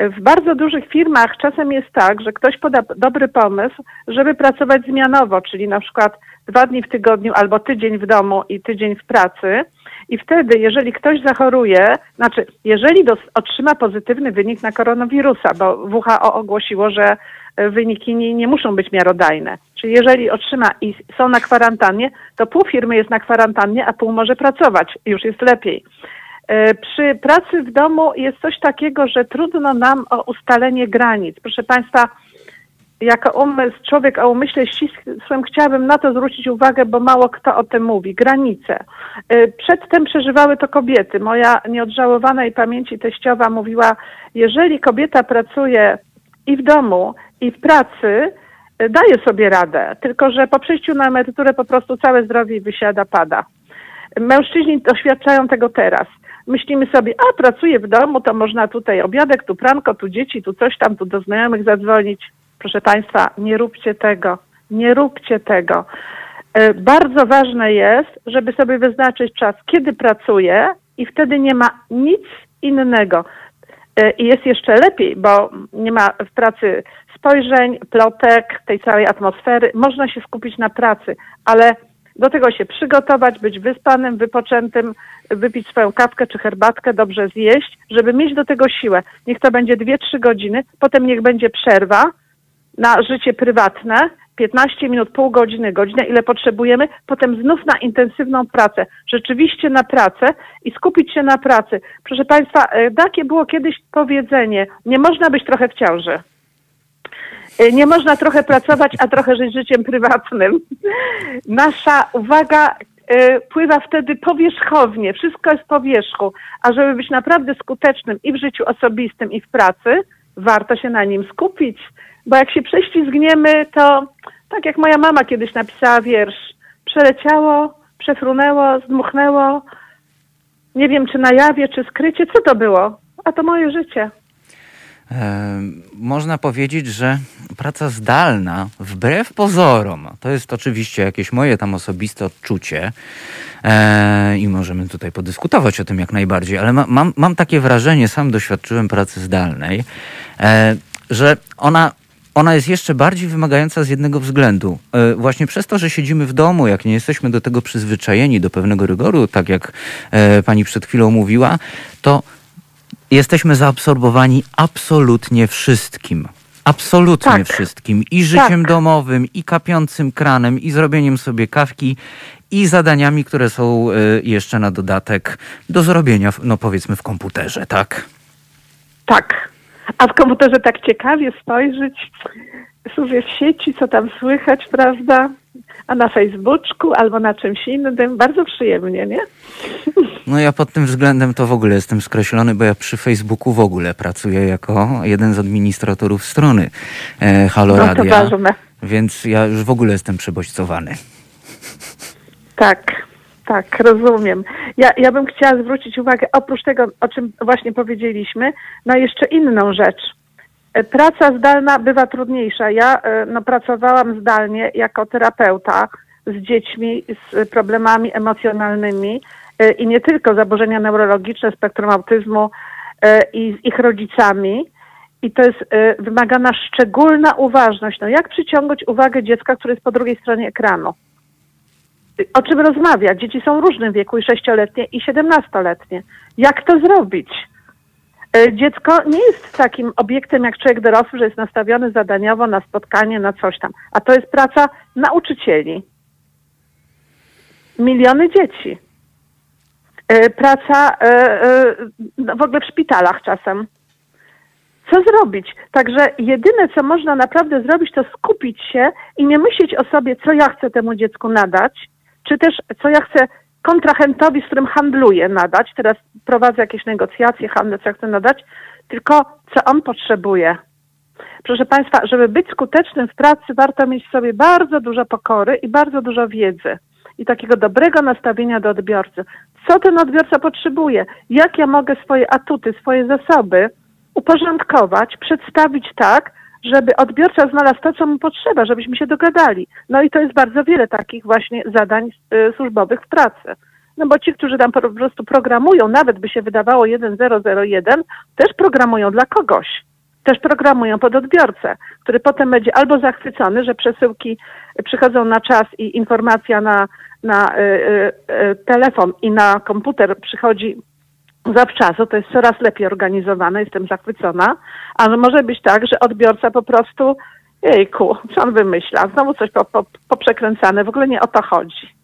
W bardzo dużych firmach czasem jest tak, że ktoś poda dobry pomysł, żeby pracować zmianowo, czyli na przykład dwa dni w tygodniu albo tydzień w domu i tydzień w pracy. I wtedy, jeżeli ktoś zachoruje, znaczy, jeżeli dos- otrzyma pozytywny wynik na koronawirusa, bo WHO ogłosiło, że e, wyniki nie, nie muszą być miarodajne. Czyli jeżeli otrzyma i są na kwarantannie, to pół firmy jest na kwarantannie, a pół może pracować. Już jest lepiej. E, przy pracy w domu jest coś takiego, że trudno nam o ustalenie granic. Proszę Państwa, jako umysł, człowiek o umyśle ścisłym chciałabym na to zwrócić uwagę, bo mało kto o tym mówi. Granice. E, przedtem przeżywały to kobiety. Moja nieodżałowanej pamięci teściowa mówiła, jeżeli kobieta pracuje i w domu, i w pracy, e, daje sobie radę, tylko że po przejściu na emeryturę po prostu całe zdrowie wysiada, pada. Mężczyźni doświadczają tego teraz myślimy sobie, a pracuję w domu, to można tutaj obiadek, tu pranko, tu dzieci, tu coś tam, tu do znajomych zadzwonić. Proszę Państwa, nie róbcie tego. Nie róbcie tego. E, bardzo ważne jest, żeby sobie wyznaczyć czas, kiedy pracuję i wtedy nie ma nic innego. E, I jest jeszcze lepiej, bo nie ma w pracy spojrzeń, plotek, tej całej atmosfery. Można się skupić na pracy, ale do tego się przygotować, być wyspanym, wypoczętym, wypić swoją kawkę czy herbatkę, dobrze zjeść, żeby mieć do tego siłę. Niech to będzie 2-3 godziny, potem niech będzie przerwa na życie prywatne, 15 minut, pół godziny, godzinę, ile potrzebujemy, potem znów na intensywną pracę, rzeczywiście na pracę i skupić się na pracy. Proszę Państwa, e, takie było kiedyś powiedzenie, nie można być trochę w ciąży. E, Nie można trochę pracować, a trochę żyć życiem prywatnym. Nasza uwaga e, pływa wtedy powierzchownie, wszystko jest po wierzchu, a żeby być naprawdę skutecznym i w życiu osobistym, i w pracy, warto się na nim skupić, bo jak się prześlizgniemy, to tak jak moja mama kiedyś napisała wiersz, przeleciało, przefrunęło, zdmuchnęło, nie wiem czy na jawie, czy skrycie, co to było? A to moje życie. E, można powiedzieć, że praca zdalna, wbrew pozorom, to jest oczywiście jakieś moje tam osobiste odczucie e, i możemy tutaj podyskutować o tym jak najbardziej, ale ma, mam, mam takie wrażenie, sam doświadczyłem pracy zdalnej, e, że ona ona jest jeszcze bardziej wymagająca z jednego względu. E, Właśnie przez to, że siedzimy w domu, jak nie jesteśmy do tego przyzwyczajeni, do pewnego rygoru, tak jak e, pani przed chwilą mówiła, to jesteśmy zaabsorbowani absolutnie wszystkim. Absolutnie Tak. wszystkim. I życiem domowym, i kapiącym kranem, i zrobieniem sobie kawki, i zadaniami, które są e, jeszcze na dodatek do zrobienia, no powiedzmy, w komputerze, tak? Tak. A w komputerze tak ciekawie spojrzeć sobie w sieci, co tam słychać, prawda? A na Facebooku albo na czymś innym. Bardzo przyjemnie, nie? No ja pod tym względem to w ogóle jestem skreślony, bo ja przy Facebooku w ogóle pracuję jako jeden z administratorów strony e, Halo No to Radia. ważne. Więc ja już w ogóle jestem przebodźcowany. Tak, tak, rozumiem. Ja, ja bym chciała zwrócić uwagę, oprócz tego, o czym właśnie powiedzieliśmy, na jeszcze inną rzecz. E, Praca zdalna bywa trudniejsza. Ja e, no, pracowałam zdalnie jako terapeuta z dziećmi z problemami emocjonalnymi e, i nie tylko zaburzenia neurologiczne, spektrum autyzmu i z ich rodzicami. I to jest wymagana szczególna uważność. No, jak przyciągnąć uwagę dziecka, które jest po drugiej stronie ekranu? O czym rozmawia. Dzieci są w różnym wieku, i sześcioletnie, i siedemnastoletnie. Jak to zrobić? E, Dziecko nie jest takim obiektem jak człowiek dorosły, że jest nastawiony zadaniowo na spotkanie, na coś tam. A to jest praca nauczycieli. Miliony dzieci. E, Praca e, no, w ogóle w szpitalach czasem. Co zrobić? Także jedyne, co można naprawdę zrobić, to skupić się i nie myśleć o sobie, co ja chcę temu dziecku nadać, czy też co ja chcę kontrahentowi, z którym handluję, nadać. Teraz prowadzę jakieś negocjacje, handel, co ja chcę nadać, tylko co on potrzebuje. Proszę Państwa, żeby być skutecznym w pracy, warto mieć w sobie bardzo dużo pokory i bardzo dużo wiedzy i takiego dobrego nastawienia do odbiorcy. Co ten odbiorca potrzebuje? Jak ja mogę swoje atuty, swoje zasoby uporządkować, przedstawić tak, żeby odbiorca znalazł to, co mu potrzeba, żebyśmy się dogadali. No i to jest bardzo wiele takich właśnie zadań y, służbowych w pracy. No bo ci, którzy tam po prostu programują, nawet by się wydawało 1001, też programują dla kogoś. Też programują pod odbiorcę, który potem będzie albo zachwycony, że przesyłki przychodzą na czas i informacja na, na y, y, y, telefon i na komputer przychodzi zawczasu, to jest coraz lepiej organizowane, jestem zachwycona, ale może być tak, że odbiorca po prostu, jejku, co on wymyśla, znowu coś po, po, poprzekręcane, w ogóle nie o to chodzi,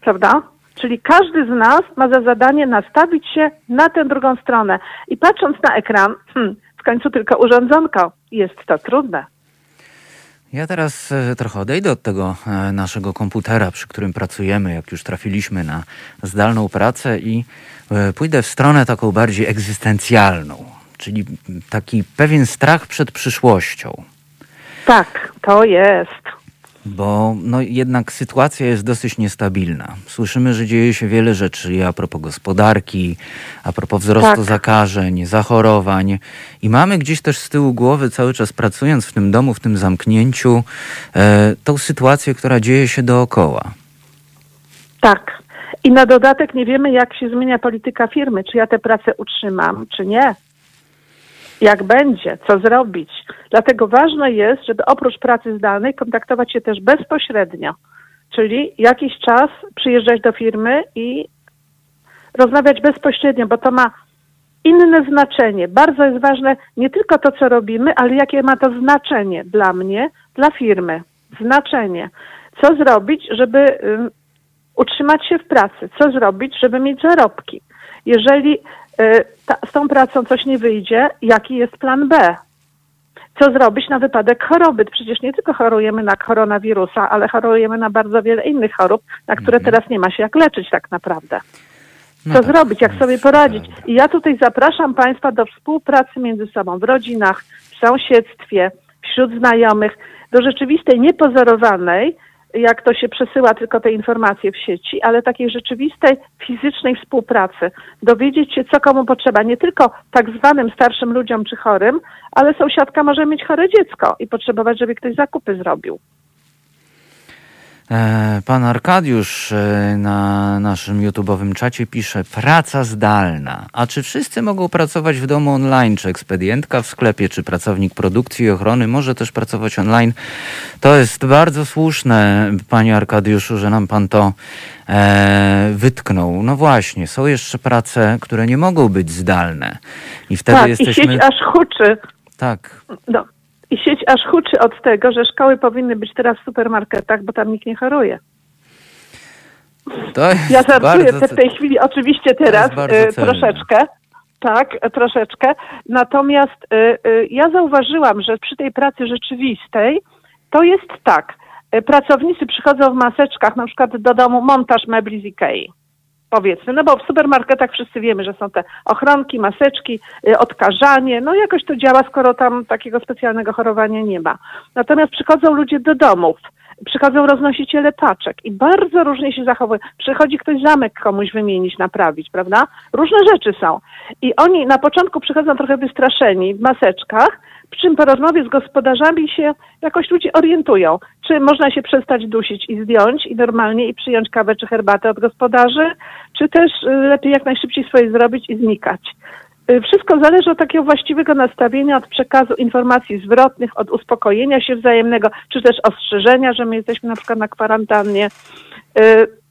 prawda? Czyli każdy z nas ma za zadanie nastawić się na tę drugą stronę i patrząc na ekran, hmm, w końcu tylko urządzonko, jest to trudne. Ja teraz e, trochę odejdę od tego e, naszego komputera, przy którym pracujemy, jak już trafiliśmy na zdalną pracę i e, pójdę w stronę taką bardziej egzystencjalną, czyli taki pewien strach przed przyszłością. Tak, to jest. Bo no, jednak sytuacja jest dosyć niestabilna. Słyszymy, że dzieje się wiele rzeczy a propos gospodarki, a propos wzrostu Tak. zakażeń, zachorowań. I mamy gdzieś też z tyłu głowy, cały czas pracując w tym domu, w tym zamknięciu, e, tą sytuację, która dzieje się dookoła. Tak. I na dodatek nie wiemy, jak się zmienia polityka firmy. Czy ja tę pracę utrzymam, czy nie. Jak będzie, co zrobić. Dlatego ważne jest, żeby oprócz pracy zdalnej kontaktować się też bezpośrednio czyli jakiś czas przyjeżdżać do firmy i rozmawiać bezpośrednio, bo to ma inne znaczenie. Bardzo jest ważne nie tylko to, co robimy, ale jakie ma to znaczenie dla mnie, dla firmy. Znaczenie. Co zrobić, żeby ym, utrzymać się w pracy? Co zrobić, żeby mieć zarobki? Jeżeli ta, z tą pracą coś nie wyjdzie, jaki jest plan B? Co zrobić na wypadek choroby? Przecież nie tylko chorujemy na koronawirusa, ale chorujemy na bardzo wiele innych chorób, na które teraz nie ma się jak leczyć tak naprawdę. No Co tak, zrobić, jak sobie poradzić? I ja tutaj zapraszam Państwa do współpracy między sobą w rodzinach, w sąsiedztwie, wśród znajomych, do rzeczywistej, niepozorowanej, jak to się przesyła tylko te informacje w sieci, ale takiej rzeczywistej, fizycznej współpracy. Dowiedzieć się, co komu potrzeba. Nie tylko tak zwanym starszym ludziom czy chorym, ale sąsiadka może mieć chore dziecko i potrzebować, żeby ktoś zakupy zrobił. E, Pan Arkadiusz e, na naszym YouTube'owym czacie pisze praca zdalna. A czy wszyscy mogą pracować w domu online? Czy ekspedientka w sklepie, czy pracownik produkcji i ochrony może też pracować online? To jest bardzo słuszne, Panie Arkadiuszu, że nam Pan to e, wytknął. No właśnie, są jeszcze prace, które nie mogą być zdalne. I wtedy tak, jesteśmy... i sieć aż huczy. Tak. No. I sieć aż huczy od tego, że szkoły powinny być teraz w supermarketach, bo tam nikt nie choruje. Ja żartuję bardzo w tej chwili, oczywiście teraz y, troszeczkę. Tak, e, troszeczkę. Natomiast y, y, ja zauważyłam, że przy tej pracy rzeczywistej to jest tak. y, Pracownicy przychodzą w maseczkach, na przykład do domu montaż mebli z Ikei. Powiedzmy, no bo w supermarketach wszyscy wiemy, że są te ochronki, maseczki, y, odkażanie, no jakoś to działa, skoro tam takiego specjalnego chorowania nie ma. Natomiast przychodzą ludzie do domów, przychodzą roznosiciele paczek i bardzo różnie się zachowują. Przychodzi ktoś zamek komuś wymienić, naprawić, prawda? Różne rzeczy są. I oni na początku przychodzą trochę wystraszeni w maseczkach, czym po rozmowie z gospodarzami się jakoś ludzie orientują, czy można się przestać dusić i zdjąć i normalnie i przyjąć kawę czy herbatę od gospodarzy, czy też y, lepiej jak najszybciej swoje zrobić i znikać. Y, Wszystko zależy od takiego właściwego nastawienia, od przekazu informacji zwrotnych, od uspokojenia się wzajemnego, czy też ostrzeżenia, że my jesteśmy na przykład na kwarantannie.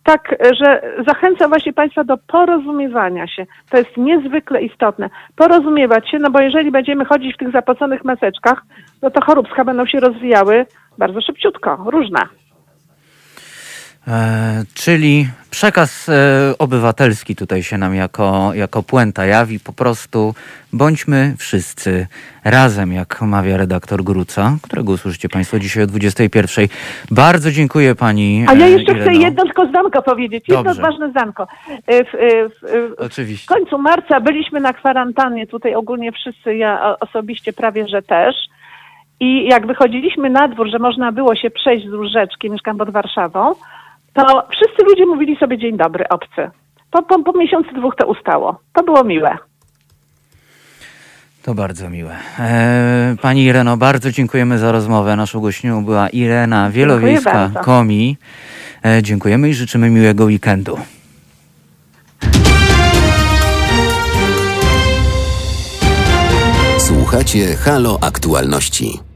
Tak, że zachęcam właśnie Państwa do porozumiewania się. To jest niezwykle istotne. Porozumiewać się, no bo jeżeli będziemy chodzić w tych zapoconych maseczkach, no to choróbska będą się rozwijały bardzo szybciutko, różne. E, czyli przekaz e, obywatelski tutaj się nam jako, jako puenta jawi. Po prostu bądźmy wszyscy razem, jak mawia redaktor Gruca, którego usłyszycie Państwo dzisiaj o 21. Bardzo dziękuję Pani A ja e, jeszcze chcę Ireno. jedno tylko zdanko powiedzieć, jedno Dobrze. ważne zdanko. W, w, w Oczywiście. końcu marca byliśmy na kwarantannie, tutaj ogólnie wszyscy, ja osobiście prawie, że też. I jak wychodziliśmy na dwór, że można było się przejść wzdłuż rzeczki, mieszkam pod Warszawą, to wszyscy ludzie mówili sobie dzień dobry, obcy. Po, po, po miesiącu dwóch to ustało. To było miłe. To bardzo miłe. E, Pani Ireno, bardzo dziękujemy za rozmowę. Naszą gościnią była Irena Wielowiejska. Komi. E, dziękujemy i życzymy miłego weekendu. Słuchacie Halo Aktualności.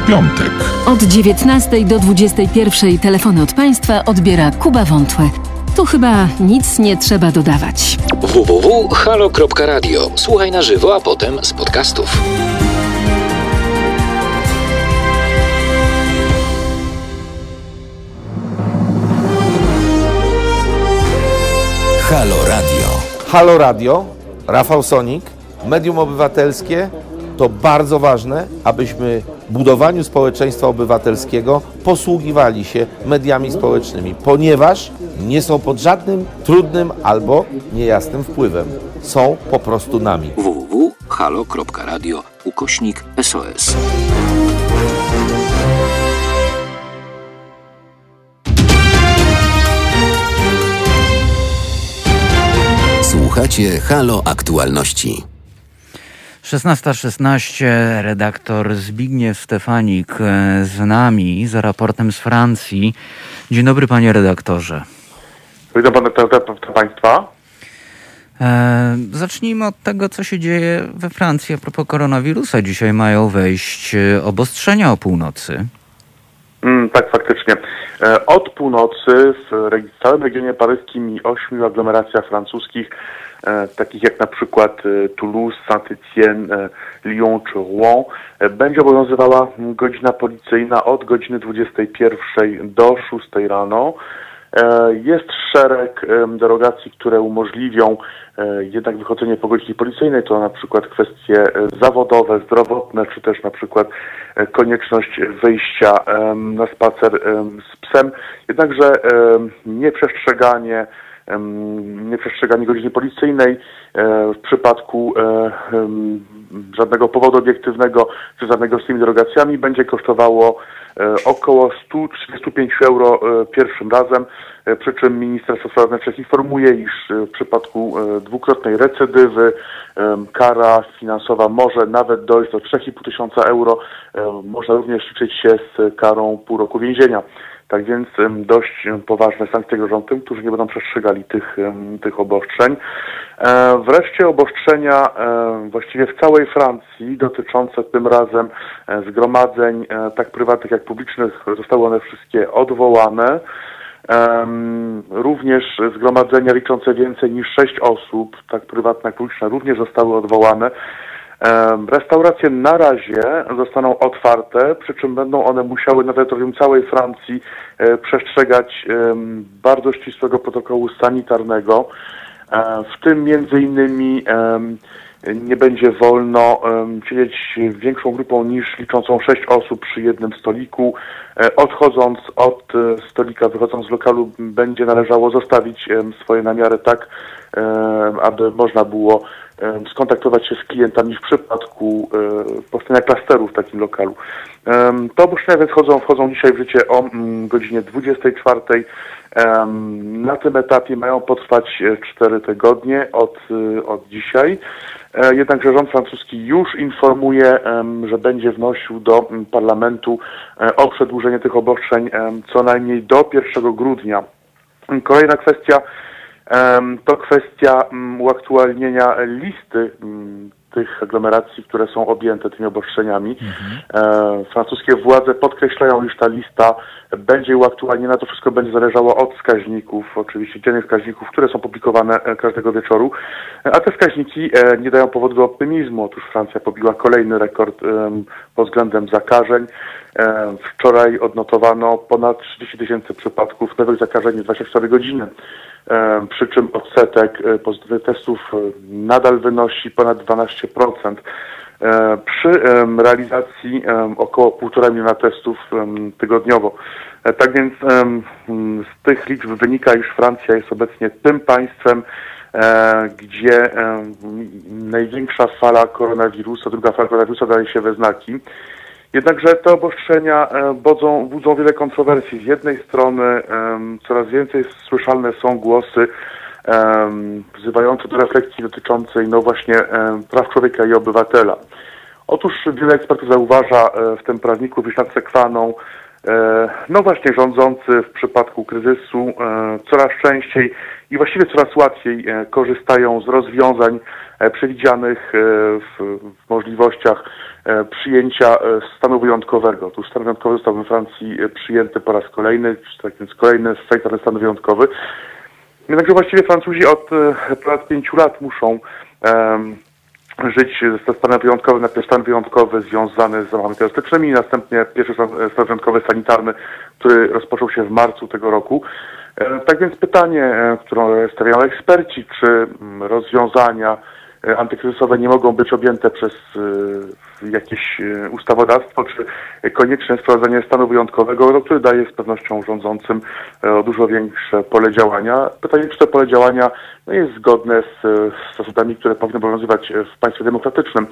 W piątek. Od 19 do 21 telefony od państwa odbiera Kuba Wątłe. Tu chyba nic nie trzeba dodawać. www.halo.radio. Słuchaj na żywo, a potem z podcastów. Halo Radio. Halo Radio, Rafał Sonik, medium obywatelskie to bardzo ważne, abyśmy w budowaniu społeczeństwa obywatelskiego posługiwali się mediami społecznymi, ponieważ nie są pod żadnym trudnym albo niejasnym wpływem. Są po prostu nami. www.halo.radio ukośnik SOS. Słuchacie Halo Aktualności. 16.16, redaktor Zbigniew Stefanik e, z nami, za raportem z Francji. Dzień dobry, panie redaktorze. Witam pana, państwa. E, zacznijmy od tego, co się dzieje we Francji a propos koronawirusa. Dzisiaj mają wejść e, obostrzenia o północy. Mm, tak, faktycznie. Od północy w całym regionie paryskim i ośmiu aglomeracjach francuskich, takich jak na przykład e, Toulouse, Saint-Étienne, Lyon czy Rouen, będzie obowiązywała godzina policyjna od godziny 21 do 6 rano. Jest szereg derogacji, które umożliwią jednak wychodzenie po godzinie policyjnej, to na przykład kwestie zawodowe, zdrowotne, czy też na przykład konieczność wyjścia na spacer z psem. Jednakże nieprzestrzeganie nieprzestrzeganie godziny policyjnej e, w przypadku e, żadnego powodu obiektywnego związanego z tymi derogacjami będzie kosztowało e, około 135 euro pierwszym razem, przy czym Ministerstwo Spraw Wewnętrznych informuje, iż w przypadku dwukrotnej recydywy kara finansowa może nawet dojść do 3,5 tysiąca euro. Można również liczyć się z karą pół roku więzienia. Tak więc dość poważne sankcje grożą tym, którzy nie będą przestrzegali tych, tych obostrzeń. E, wreszcie obostrzenia właściwie w całej Francji dotyczące tym razem e, zgromadzeń e, tak prywatnych jak publicznych zostały one wszystkie odwołane. Również zgromadzenia liczące więcej niż sześć osób, tak prywatne jak publiczne, również zostały odwołane. Restauracje na razie zostaną otwarte, przy czym będą one musiały na terytorium całej Francji e, przestrzegać bardzo ścisłego protokołu sanitarnego, e, w tym między innymi nie będzie wolno siedzieć większą grupą niż liczącą sześć osób przy jednym stoliku. E, odchodząc od stolika, wychodząc z lokalu, będzie należało zostawić swoje namiary tak, aby można było skontaktować się z klientami w przypadku e, powstania klasteru w takim lokalu. To obostrzenia wchodzą, wchodzą dzisiaj w życie o mm, godzinie 24. Na tym etapie mają potrwać 4 e, tygodnie od, e, od dzisiaj. Jednakże rząd francuski już informuje, że będzie wnosił do mm, parlamentu o przedłużenie tych obostrzeń co najmniej do 1 grudnia. Kolejna kwestia to kwestia mm, uaktualnienia listy mm, tych aglomeracji, które są objęte tymi obostrzeniami. Mhm. E, francuskie władze podkreślają, iż ta lista będzie uaktualniona. To wszystko będzie zależało od wskaźników, oczywiście dziennych wskaźników, które są publikowane e, każdego wieczoru. A te wskaźniki e, nie dają powodu do optymizmu. Otóż Francja pobiła kolejny rekord pod względem zakażeń. Wczoraj odnotowano ponad 30 tysięcy przypadków nowych zakażeń w 24 godziny. Przy czym odsetek pozytywnych testów nadal wynosi ponad 12%. Przy realizacji około 1,5 miliona testów tygodniowo. E, tak więc z tych liczb wynika, iż Francja jest obecnie tym państwem, e, gdzie największa fala koronawirusa, druga fala koronawirusa daje się we znaki. Jednakże te obostrzenia e, budzą, budzą wiele kontrowersji. Z jednej strony coraz więcej słyszalne są głosy wzywające do refleksji dotyczącej no właśnie praw człowieka i obywatela. Otóż wiele ekspertów zauważa e, w tym prawniku Wiśniawce Kwaną, e, no właśnie rządzący w przypadku kryzysu coraz częściej i właściwie coraz łatwiej korzystają z rozwiązań przewidzianych w, możliwościach przyjęcia stanu wyjątkowego. Tu stan wyjątkowy został we Francji przyjęty po raz kolejny, tak więc kolejny stan wyjątkowy. Jednakże właściwie Francuzi od ponad pięciu lat muszą um, żyć ze stanem wyjątkowym, najpierw stan wyjątkowy związany z zamachami terrorystycznymi, następnie pierwszy stan, stan wyjątkowy sanitarny, który rozpoczął się w marcu tego roku. Tak więc pytanie, które stawiają eksperci, czy rozwiązania E, antykryzysowe nie mogą być objęte przez e, jakieś e, ustawodawstwo, czy konieczne wprowadzenie stanu wyjątkowego, no, który daje z pewnością rządzącym dużo większe pole działania. Pytanie, czy to pole działania no, jest zgodne z, zasadami, które powinny obowiązywać w państwie demokratycznym.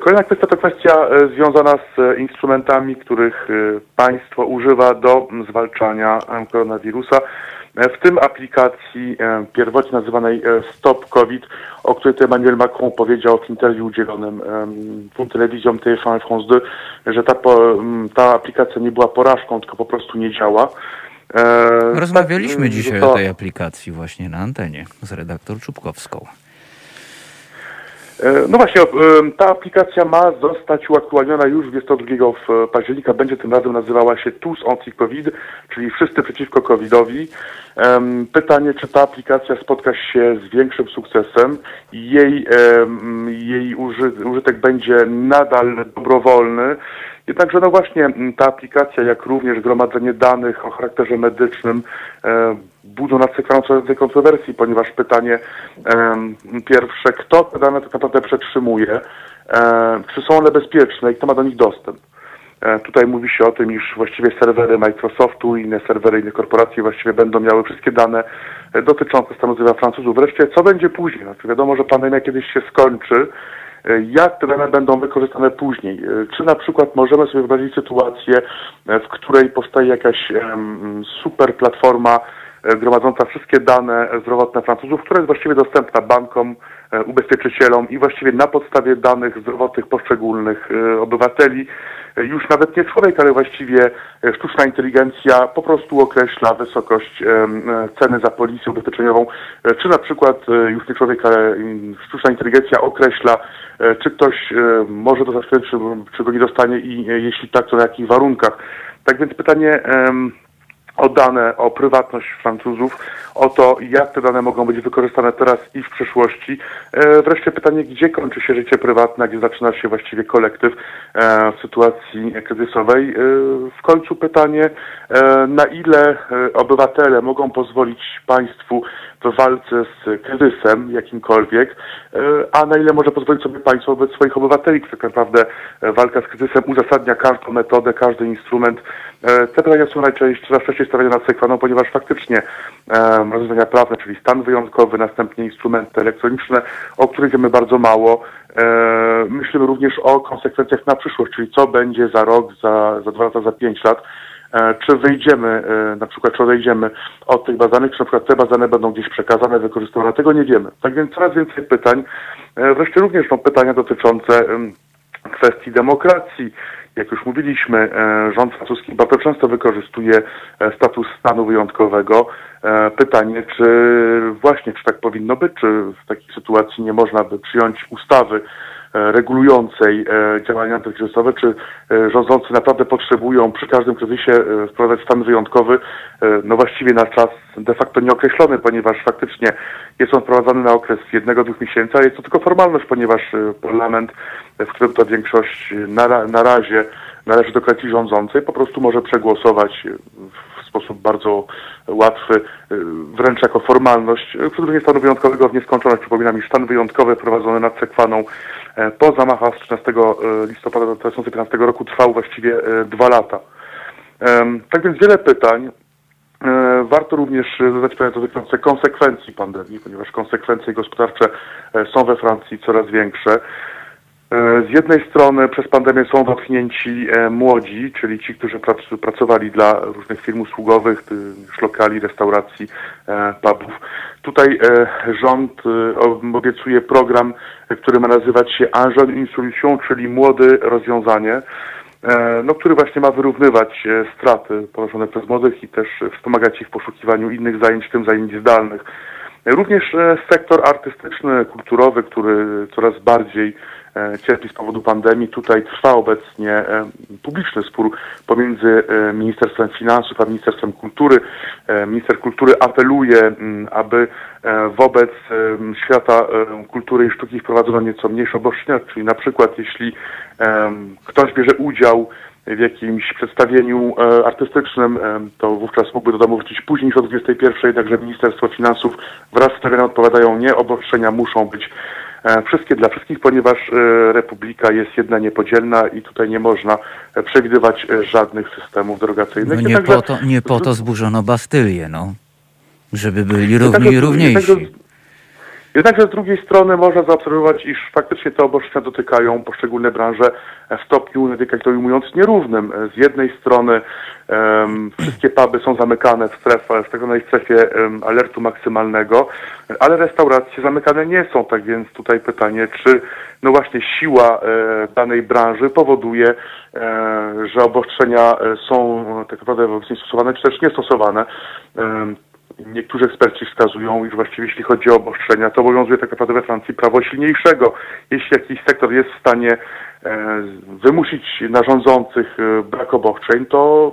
Kolejna kwestia to kwestia związana z instrumentami, których państwo używa do zwalczania koronawirusa w tym aplikacji e, pierwotnie nazywanej e, Stop COVID, o której Emmanuel Macron powiedział w interwiu udzielonym tą telewizją TF1 France 2, że ta, ta aplikacja nie była porażką, tylko po prostu nie działa. E, Rozmawialiśmy tak, dzisiaj to- o tej aplikacji właśnie na antenie z redaktor Czubkowską. E, No właśnie, e, ta aplikacja ma zostać uaktualniona już 22 w- października. Będzie tym razem nazywała się TUS Anti-COVID, czyli Wszyscy Przeciwko COVID-owi. Pytanie, czy ta aplikacja spotka się z większym sukcesem. Jej, jej uży, użytek będzie nadal dobrowolny. Jednakże no właśnie ta aplikacja, jak również gromadzenie danych o charakterze medycznym e, budzą coraz więcej kontrowersji, ponieważ pytanie em, pierwsze, kto te dane tak naprawdę przetrzymuje, e, czy są one bezpieczne i kto ma do nich dostęp. E, Tutaj mówi się o tym, iż właściwie serwery Microsoftu i inne serwery innych korporacji właściwie będą miały wszystkie dane e, dotyczące stanu zdrowia Francuzów. Wreszcie, co będzie później? Znaczy wiadomo, że pandemia kiedyś się skończy. E, Jak te dane będą wykorzystane później? Czy na przykład możemy sobie wyobrazić sytuację, w której powstaje jakaś super platforma gromadząca wszystkie dane zdrowotne Francuzów, która jest właściwie dostępna bankom, ubezpieczycielom i właściwie na podstawie danych zdrowotnych poszczególnych obywateli już nawet nie człowiek, ale właściwie e, sztuczna inteligencja po prostu określa wysokość e, ceny za polisę ubezpieczeniową, e, czy na przykład już nie człowiek, ale sztuczna inteligencja określa, czy ktoś może kredyt, czy, czy go nie dostanie i jeśli tak, to na jakich warunkach. Tak więc pytanie o dane, o prywatność Francuzów, o to, jak te dane mogą być wykorzystane teraz i w przyszłości. E, wreszcie pytanie, gdzie kończy się życie prywatne, gdzie zaczyna się właściwie kolektyw e, w sytuacji kryzysowej. E, w końcu pytanie, na ile obywatele mogą pozwolić państwu w walce z kryzysem jakimkolwiek, e, a na ile może pozwolić sobie państwo wobec swoich obywateli, tak naprawdę e, walka z kryzysem uzasadnia każdą metodę, każdy instrument. E, Te pytania są najczęściej, coraz częściej stawiane nad sekwaną, ponieważ faktycznie rozwiązania prawne, czyli stan wyjątkowy, następnie instrumenty elektroniczne, o których wiemy bardzo mało. Myślimy również o konsekwencjach na przyszłość, czyli co będzie za rok, za, za dwa lata, za pięć lat. E, Czy wyjdziemy, e, na przykład, czy odejdziemy od tych baz danych, czy na przykład te bazy dane będą gdzieś przekazane, wykorzystywane, tego nie wiemy. Tak więc coraz więcej pytań. E, Wreszcie również są pytania dotyczące kwestii demokracji. Jak już mówiliśmy, rząd francuski bardzo często wykorzystuje status stanu wyjątkowego. Pytanie, czy właśnie, czy tak powinno być, czy w takiej sytuacji nie można by przyjąć ustawy regulującej e, działania antykryzysowe, czy e, rządzący naprawdę potrzebują przy każdym kryzysie e, wprowadzać stan wyjątkowy, e, no właściwie na czas de facto nieokreślony, ponieważ faktycznie jest on wprowadzany na okres jednego, dwóch miesięcy, a jest to tylko formalność, ponieważ e, parlament, e, w którym ta większość e, na, na razie należy do koalicji rządzącej, po prostu może przegłosować e, w sposób bardzo łatwy, e, wręcz jako formalność, e, przedłużenie stanu wyjątkowego w nieskończoność. Przypominam, iż stan wyjątkowy wprowadzony nad Sekwaną e, po zamachach z 13 e, listopada 2015 roku trwał właściwie e, dwa lata. Tak więc wiele pytań. E, Warto również e, zadać pytania dotyczące konsekwencji pandemii, ponieważ konsekwencje gospodarcze e, są we Francji coraz większe. E, Z jednej strony przez pandemię są dotknięci e, młodzi, czyli ci, którzy prac- pracowali dla różnych firm usługowych, lokali, restauracji, e, pubów. Tutaj rząd ob- obiecuje program, który ma nazywać się jeune une solution, czyli młody rozwiązanie, no, który właśnie ma wyrównywać straty ponoszone przez młodych i też wspomagać ich w poszukiwaniu innych zajęć, w tym zajęć zdalnych. Również sektor artystyczny, kulturowy, który coraz bardziej cierpi z powodu pandemii. Tutaj trwa obecnie e, publiczny spór pomiędzy e, Ministerstwem Finansów a Ministerstwem Kultury. E, Minister Kultury apeluje, m, aby e, wobec świata e, kultury i sztuki wprowadzono nieco mniejsze obostrzenia, czyli na przykład jeśli ktoś bierze udział w jakimś przedstawieniu e, artystycznym, e, to wówczas mógłby do domu wrócić później niż o 21, także Ministerstwo Finansów wraz z premierem odpowiadają, nie, obostrzenia muszą być e, wszystkie dla wszystkich, ponieważ e, Republika jest jedna niepodzielna i tutaj nie można e, przewidywać e, żadnych systemów No derogacyjnych. nie Jednakże- po, to, nie po to zburzono Bastylię, no. Żeby byli równi i równiejsi. Jednakże- z drugiej strony można zaobserwować, iż faktycznie te obostrzenia dotykają poszczególne branże w stopniu, to ujmując, nierównym. Z jednej strony um, wszystkie puby są zamykane w, strefie, w tak zwanej strefie um, alertu maksymalnego, ale restauracje zamykane nie są, tak więc tutaj pytanie, czy no właśnie siła e, danej branży powoduje, e, że obostrzenia e, są tak naprawdę wobec niej stosowane, czy też niestosowane. Niektórzy eksperci wskazują, iż właściwie jeśli chodzi o obostrzenia, to obowiązuje tak naprawdę we Francji prawo silniejszego. Jeśli jakiś sektor jest w stanie e, wymusić na rządzących e, brak obostrzeń, to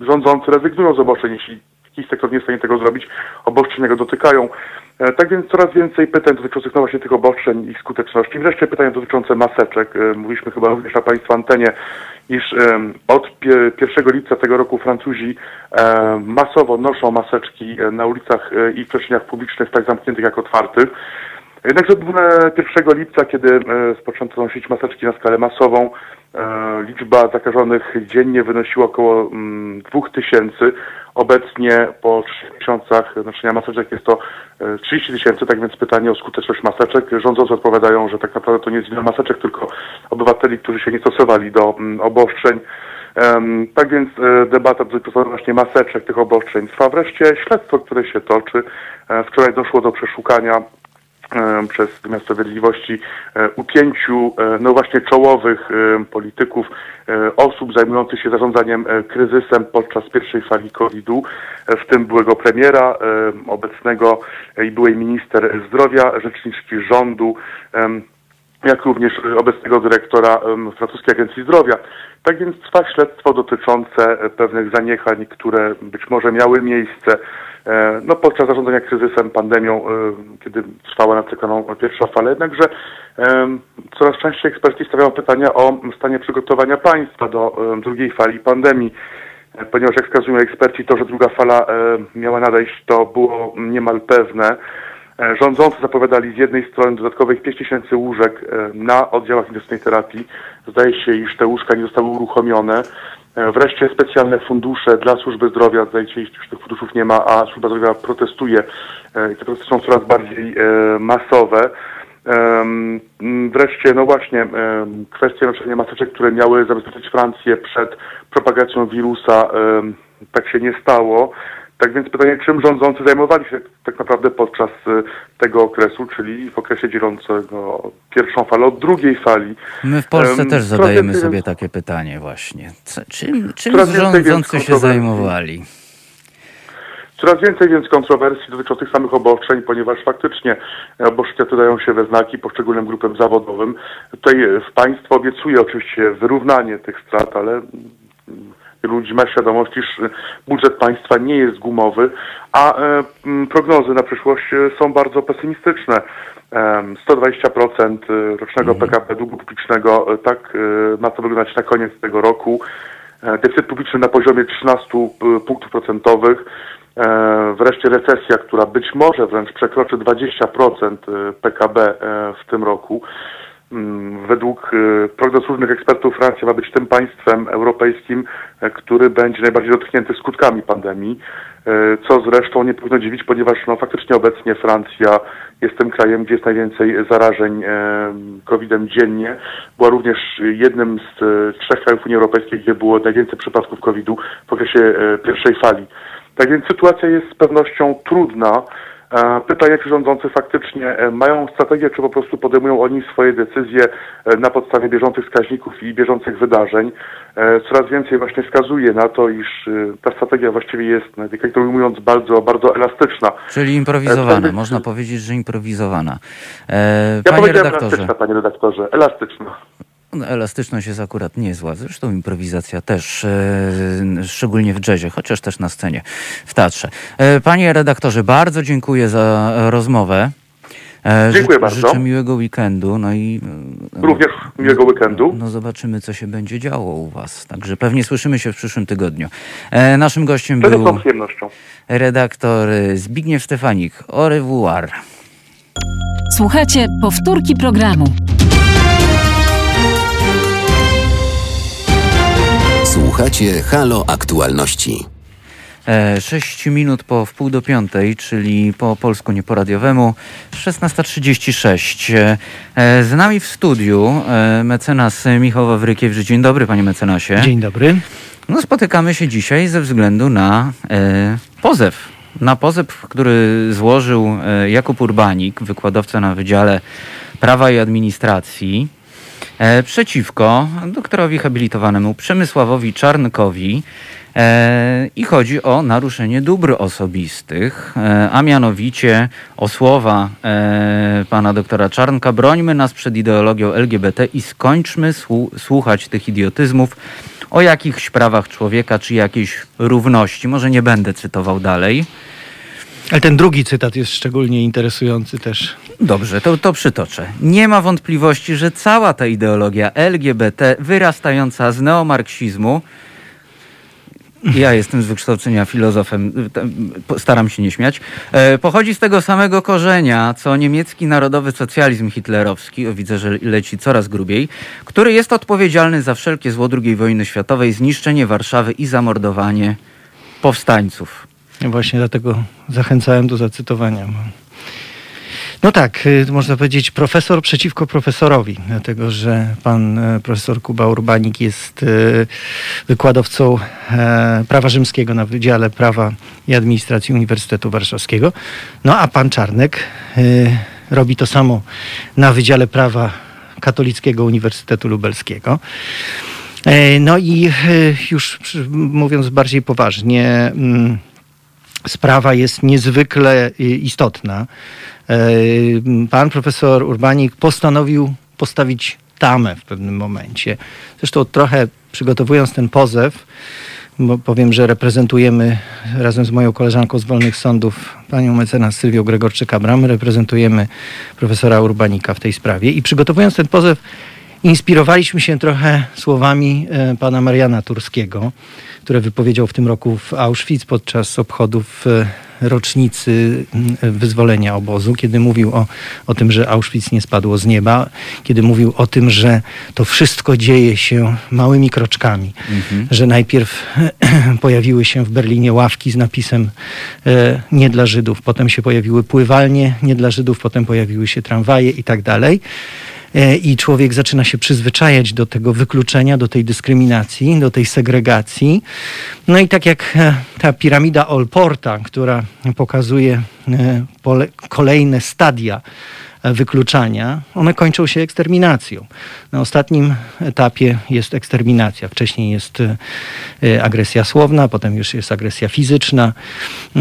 rządzący rezygnują z obostrzeń. Jeśli jakiś sektor nie jest w stanie tego zrobić, obostrzenia go dotykają. E, tak więc coraz więcej pytań dotyczących no właśnie tych obostrzeń i skuteczności. Wreszcie pytania dotyczące maseczek. Mówiliśmy chyba również na Państwa antenie, iż od 1 lipca tego roku Francuzi masowo noszą maseczki e, na ulicach e, i w przestrzeniach publicznych, tak zamkniętych jak otwartych. Jednakże od 1 lipca, kiedy spoczęto nosić maseczki na skalę masową, liczba zakażonych dziennie wynosiła około 2000. Mm, Obecnie po 3 miesiącach noszenia maseczek jest to 30 tysięcy, tak więc pytanie o skuteczność maseczek. Rządzący odpowiadają, że tak naprawdę to nie jest wina maseczek, tylko obywateli, którzy się nie stosowali do um, obostrzeń. Tak więc e, debata dotycząca właśnie maseczek, tych obostrzeń trwa. Wreszcie śledztwo, które się toczy. E, wczoraj doszło do przeszukania przez wymiar sprawiedliwości e, upięciu e, no właśnie czołowych e, polityków, osób zajmujących się zarządzaniem kryzysem podczas pierwszej fali COVID-u, w tym byłego premiera, obecnego i byłej minister zdrowia, rzeczniczki rządu, jak również obecnego dyrektora francuskiej Agencji Zdrowia. Tak więc trwa śledztwo dotyczące pewnych zaniechań, które być może miały miejsce E, no, podczas zarządzania kryzysem, pandemią, e, kiedy trwała natykaną pierwsza fala. Jednakże coraz częściej eksperci stawiają pytania o stanie przygotowania państwa do drugiej fali pandemii e, ponieważ jak wskazują eksperci, to, że druga fala miała nadejść, to było niemal pewne. Rządzący zapowiadali z jednej strony dodatkowych 5 tysięcy łóżek na oddziałach intensywnej terapii. Zdaje się, iż te łóżka nie zostały uruchomione. E, wreszcie specjalne fundusze dla służby zdrowia. Zdaje że tych funduszów nie ma, a służba zdrowia protestuje e, i te protesty są coraz bardziej e, masowe. Wreszcie, no właśnie, kwestie noszenia maseczek, które miały zabezpieczyć Francję przed propagacją wirusa, tak się nie stało. Tak więc pytanie, czym rządzący zajmowali się tak naprawdę podczas y, tego okresu, czyli w okresie dzielącego pierwszą falę od drugiej fali. My w Polsce um, też zadajemy sobie takie pytanie właśnie. Co, czym czym rządzący się zajmowali? Coraz więcej więc kontrowersji dotyczących samych obostrzeń, ponieważ faktycznie obostrzenia te dają się we znaki poszczególnym grupom zawodowym. Tutaj w państwo obiecuje oczywiście wyrównanie tych strat, ale wielu ludzi ma świadomość, iż budżet państwa nie jest gumowy, a e, prognozy na przyszłość e, są bardzo pesymistyczne. 120% e, rocznego mhm. PKB długu publicznego, tak ma to wyglądać na koniec tego roku. Deficyt publiczny na poziomie 13 punktów procentowych. Wreszcie recesja, która być może wręcz przekroczy 20% PKB w tym roku. Mm, według y, prognoz różnych ekspertów Francja ma być tym państwem europejskim, e, który będzie najbardziej dotknięty skutkami pandemii, e, co zresztą nie powinno dziwić, ponieważ no, faktycznie obecnie Francja jest tym krajem, gdzie jest najwięcej zarażeń e, COVID-em dziennie. Była również jednym z trzech krajów Unii Europejskiej, gdzie było najwięcej przypadków COVID-u w okresie pierwszej fali. Tak więc sytuacja jest z pewnością trudna. Pytanie, czy rządzący faktycznie e, mają strategię, czy po prostu podejmują oni swoje decyzje e, na podstawie bieżących wskaźników i bieżących wydarzeń. E, coraz więcej właśnie wskazuje na to, iż ta strategia właściwie jest, jak to ujmując, bardzo, bardzo elastyczna. Czyli improwizowana, można powiedzieć, że improwizowana. Ja panie redaktorze. elastyczna, panie redaktorze, elastyczna. No, elastyczność jest akurat niezła. Zresztą improwizacja też, e, szczególnie w jazzie, chociaż też na scenie, w teatrze. E, panie redaktorze, bardzo dziękuję za rozmowę. E, dziękuję bardzo. Życzę miłego weekendu. No i, Również miłego weekendu. No zobaczymy, co się będzie działo u Was. Także pewnie słyszymy się w przyszłym tygodniu. E, naszym gościem Będę był przyjemnością. redaktor Zbigniew Stefanik. Au revoir. Słuchajcie powtórki programu. Słuchacie Halo Aktualności. 6 minut po wpół do piątej, czyli po polsku nieporadiowemu, 16.36. E, z nami w studiu e, mecenas Michał Wawrykiewicz. Dzień dobry, panie mecenasie. Dzień dobry. No, spotykamy się dzisiaj ze względu na e, pozew. Na pozew, który złożył e, Jakub Urbanik, wykładowca na Wydziale Prawa i Administracji, e, przeciwko doktorowi habilitowanemu Przemysławowi Czarnkowi. E, I chodzi o naruszenie dóbr osobistych, e, a mianowicie o słowa e, pana doktora Czarnka: brońmy nas przed ideologią LGBT i skończmy słu- słuchać tych idiotyzmów o jakichś prawach człowieka czy jakiejś równości. Może nie będę cytował dalej. Ale ten drugi cytat jest szczególnie interesujący też. Dobrze, to, to przytoczę. Nie ma wątpliwości, że cała ta ideologia LGBT wyrastająca z neomarksizmu ja jestem z wykształcenia filozofem, staram się nie śmiać. E, pochodzi z tego samego korzenia, co niemiecki narodowy socjalizm hitlerowski, o widzę, że leci coraz grubiej, który jest odpowiedzialny za wszelkie zło II wojny światowej, zniszczenie Warszawy i zamordowanie powstańców. Właśnie dlatego zachęcałem do zacytowania. No tak, y, można powiedzieć profesor przeciwko profesorowi, dlatego że pan e, profesor Kuba Urbanik jest y, wykładowcą e, prawa rzymskiego na Wydziale Prawa i Administracji Uniwersytetu Warszawskiego. No a pan Czarnek y, robi to samo na Wydziale Prawa Katolickiego Uniwersytetu Lubelskiego. E, No i już mówiąc bardziej poważnie, mm, sprawa jest niezwykle y, istotna. E, Pan profesor Urbanik postanowił postawić tamę w pewnym momencie. Zresztą trochę przygotowując ten pozew, bo powiem, że reprezentujemy razem z moją koleżanką z Wolnych Sądów, panią mecenas Sylwią Gregorczyk-Abram, reprezentujemy profesora Urbanika w tej sprawie i przygotowując ten pozew inspirowaliśmy się trochę słowami e, pana Mariana Turskiego, które wypowiedział w tym roku w Auschwitz podczas obchodów e, rocznicy wyzwolenia obozu, kiedy mówił o, o tym, że Auschwitz nie spadło z nieba, kiedy mówił o tym, że to wszystko dzieje się małymi kroczkami, że najpierw pojawiły się w Berlinie ławki z napisem e, nie dla Żydów, potem się pojawiły pływalnie nie dla Żydów, potem pojawiły się tramwaje i tak dalej. E, I człowiek zaczyna się przyzwyczajać do tego wykluczenia, do tej dyskryminacji, do tej segregacji. No i tak jak e, ta piramida Olporta, która pokazuje e, kolejne stadia wykluczania, one kończą się eksterminacją. Na ostatnim etapie jest eksterminacja. Wcześniej jest e, e, agresja słowna, potem już jest agresja fizyczna,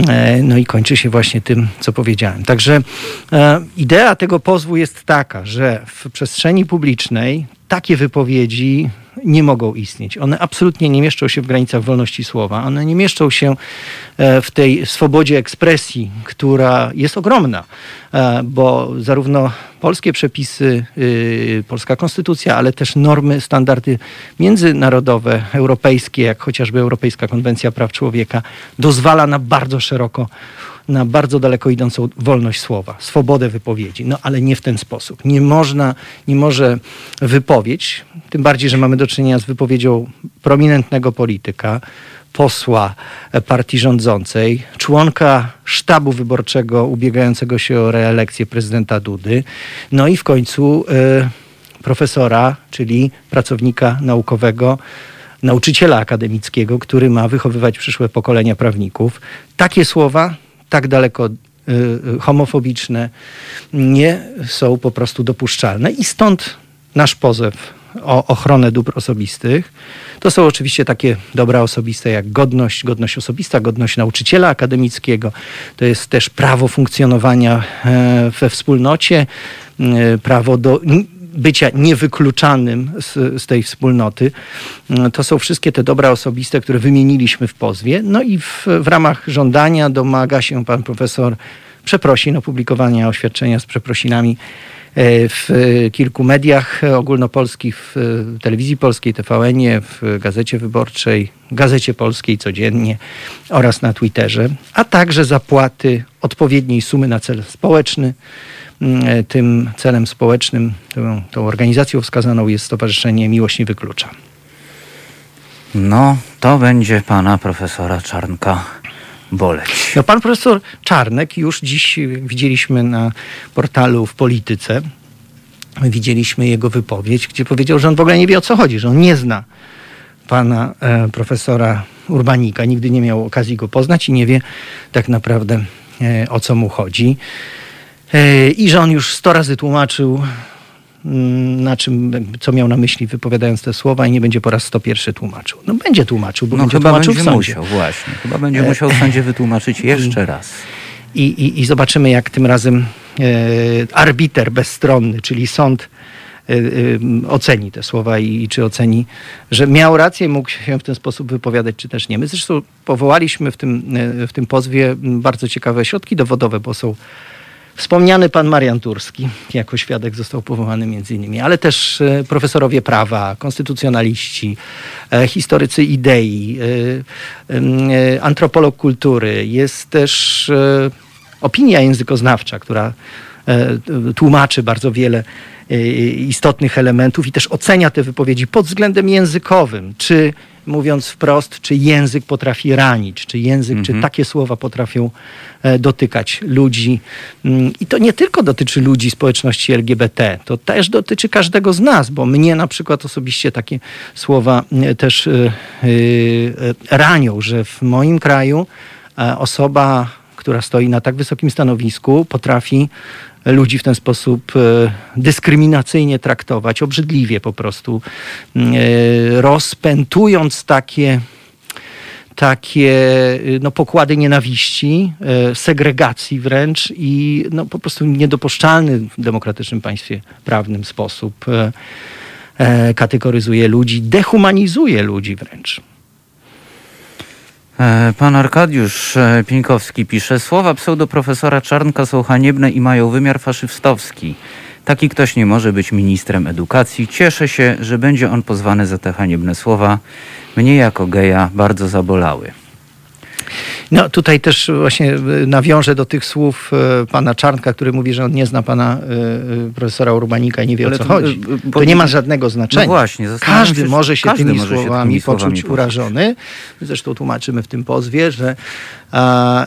e, no i kończy się właśnie tym, co powiedziałem. Także e, idea tego pozwu jest taka, że w przestrzeni publicznej takie wypowiedzi nie mogą istnieć. One absolutnie nie mieszczą się w granicach wolności słowa. One nie mieszczą się e, w tej swobodzie ekspresji, która jest ogromna, e, bo zarówno polskie przepisy, y, polska konstytucja, ale też normy, standardy międzynarodowe, europejskie, jak chociażby Europejska Konwencja Praw Człowieka, dozwala na bardzo szeroko na bardzo daleko idącą wolność słowa, swobodę wypowiedzi, no ale nie w ten sposób. Nie można, nie może wypowiedź, tym bardziej, że mamy do czynienia z wypowiedzią prominentnego polityka, posła partii rządzącej, członka sztabu wyborczego ubiegającego się o reelekcję prezydenta Dudy, no i w końcu e, profesora, czyli pracownika naukowego, nauczyciela akademickiego, który ma wychowywać przyszłe pokolenia prawników. Takie słowa, tak daleko y, y, homofobiczne, nie są po prostu dopuszczalne. I stąd nasz pozew o ochronę dóbr osobistych. To są oczywiście takie dobra osobiste jak godność, godność osobista, godność nauczyciela akademickiego. To jest też prawo funkcjonowania e, we wspólnocie, e, prawo do bycia niewykluczanym z, z tej wspólnoty. E, To są wszystkie te dobra osobiste, które wymieniliśmy w pozwie. No i w, w ramach żądania domaga się pan profesor przeprosin, opublikowania oświadczenia z przeprosinami e, w kilku mediach ogólnopolskich, w telewizji polskiej, TVN-ie, w Gazecie Wyborczej, Gazecie Polskiej codziennie oraz na Twitterze, a także zapłaty odpowiedniej sumy na cel społeczny. Mm, e, Tym celem społecznym, tą, tą organizacją wskazaną jest Stowarzyszenie Miłość Nie Wyklucza. No, to będzie pana profesora Czarnka boleć. No, pan profesor Czarnek już dziś widzieliśmy na portalu w Polityce, widzieliśmy jego wypowiedź, gdzie powiedział, że on w ogóle nie wie o co chodzi, że on nie zna pana e, profesora Urbanika, nigdy nie miał okazji go poznać i nie wie tak naprawdę e, o co mu chodzi. I że on już sto razy tłumaczył mm, na czym, co miał na myśli wypowiadając te słowa i nie będzie po raz 101 tłumaczył. No będzie tłumaczył, bo No będzie chyba tłumaczył będzie w sądzie. musiał, właśnie. Chyba będzie E, musiał w sądzie wytłumaczyć jeszcze raz. I, i, I zobaczymy, jak tym razem e, arbiter bezstronny, czyli sąd, e, e, oceni te słowa i, i czy oceni, że miał rację, mógł się w ten sposób wypowiadać, czy też nie. My zresztą powołaliśmy w tym, e, w tym pozwie bardzo ciekawe środki dowodowe, bo są Wspomniany pan Marian Turski jako świadek został powołany między innymi, ale też e, profesorowie prawa, konstytucjonaliści, e, historycy idei, e, antropolog kultury. Jest też opinia językoznawcza, która tłumaczy bardzo wiele e, istotnych elementów i też ocenia te wypowiedzi pod względem językowym. Czy mówiąc wprost, czy język potrafi ranić, czy język, czy takie słowa potrafią e, dotykać ludzi. Mm, I to nie tylko dotyczy ludzi społeczności LGBT, to też dotyczy każdego z nas, bo mnie na przykład osobiście takie słowa e, też e, e, e, ranią, że w moim kraju e, osoba, która stoi na tak wysokim stanowisku, potrafi ludzi w ten sposób e, dyskryminacyjnie traktować, obrzydliwie po prostu, mm, e, rozpętując takie takie y, no, pokłady nienawiści, e, segregacji wręcz i no, po prostu niedopuszczalny w demokratycznym państwie prawnym sposób kategoryzuje ludzi, dehumanizuje ludzi wręcz. E, Pan Arkadiusz e, Pieńkowski pisze, słowa pseudoprofesora Czarnka są haniebne i mają wymiar faszystowski. Taki ktoś nie może być ministrem edukacji. Cieszę się, że będzie on pozwany za te haniebne słowa. Mnie jako geja bardzo zabolały. No tutaj też właśnie y, nawiążę do tych słów y, pana Czarnka, który mówi, że on nie zna pana y, profesora Urbanika i nie wie Ale o co to, chodzi. To nie ma żadnego znaczenia. No właśnie, Każdy się, może się każdy tymi może się słowami tymi słowami poczuć urażony. Zresztą tłumaczymy w tym pozwie, że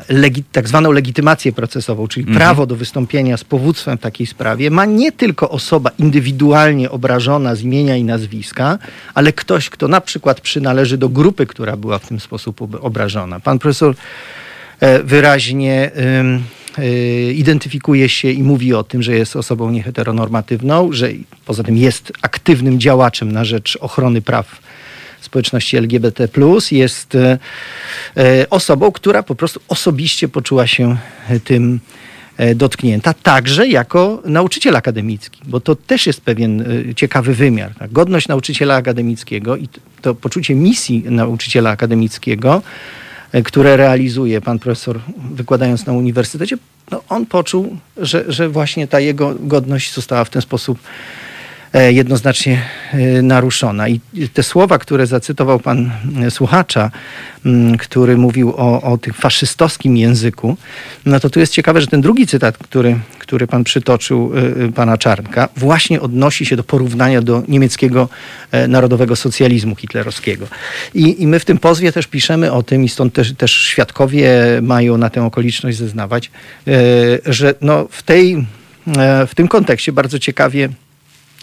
legi- tak zwaną legitymację procesową, czyli Mhm. prawo do wystąpienia z powództwem w takiej sprawie ma nie tylko osoba indywidualnie obrażona z imienia i nazwiska, ale ktoś, kto na przykład przynależy do grupy, która była w tym sposób ob- obrażona. Pan profesor e, wyraźnie y, identyfikuje się i mówi o tym, że jest osobą nieheteronormatywną, że poza tym jest aktywnym działaczem na rzecz ochrony praw społeczności LGBT, jest e, e, osobą, która po prostu osobiście poczuła się tym e, dotknięta, także jako nauczyciel akademicki, bo to też jest pewien ciekawy wymiar. Tak? Godność nauczyciela akademickiego i to poczucie misji nauczyciela akademickiego, które realizuje pan profesor wykładając na uniwersytecie, no on poczuł, że, że właśnie ta jego godność została w ten sposób jednoznacznie e, naruszona. I te słowa, które zacytował pan e, słuchacza, m, który mówił o, o tym faszystowskim języku, no to tu jest ciekawe, że ten drugi cytat, który, który pan przytoczył, e, e, pana Czarnka, właśnie odnosi się do porównania do niemieckiego e, narodowego socjalizmu hitlerowskiego. I, I my w tym pozwie też piszemy o tym, i stąd też, też świadkowie mają na tę okoliczność zeznawać, e, że no w, tej, e, w tym kontekście bardzo ciekawie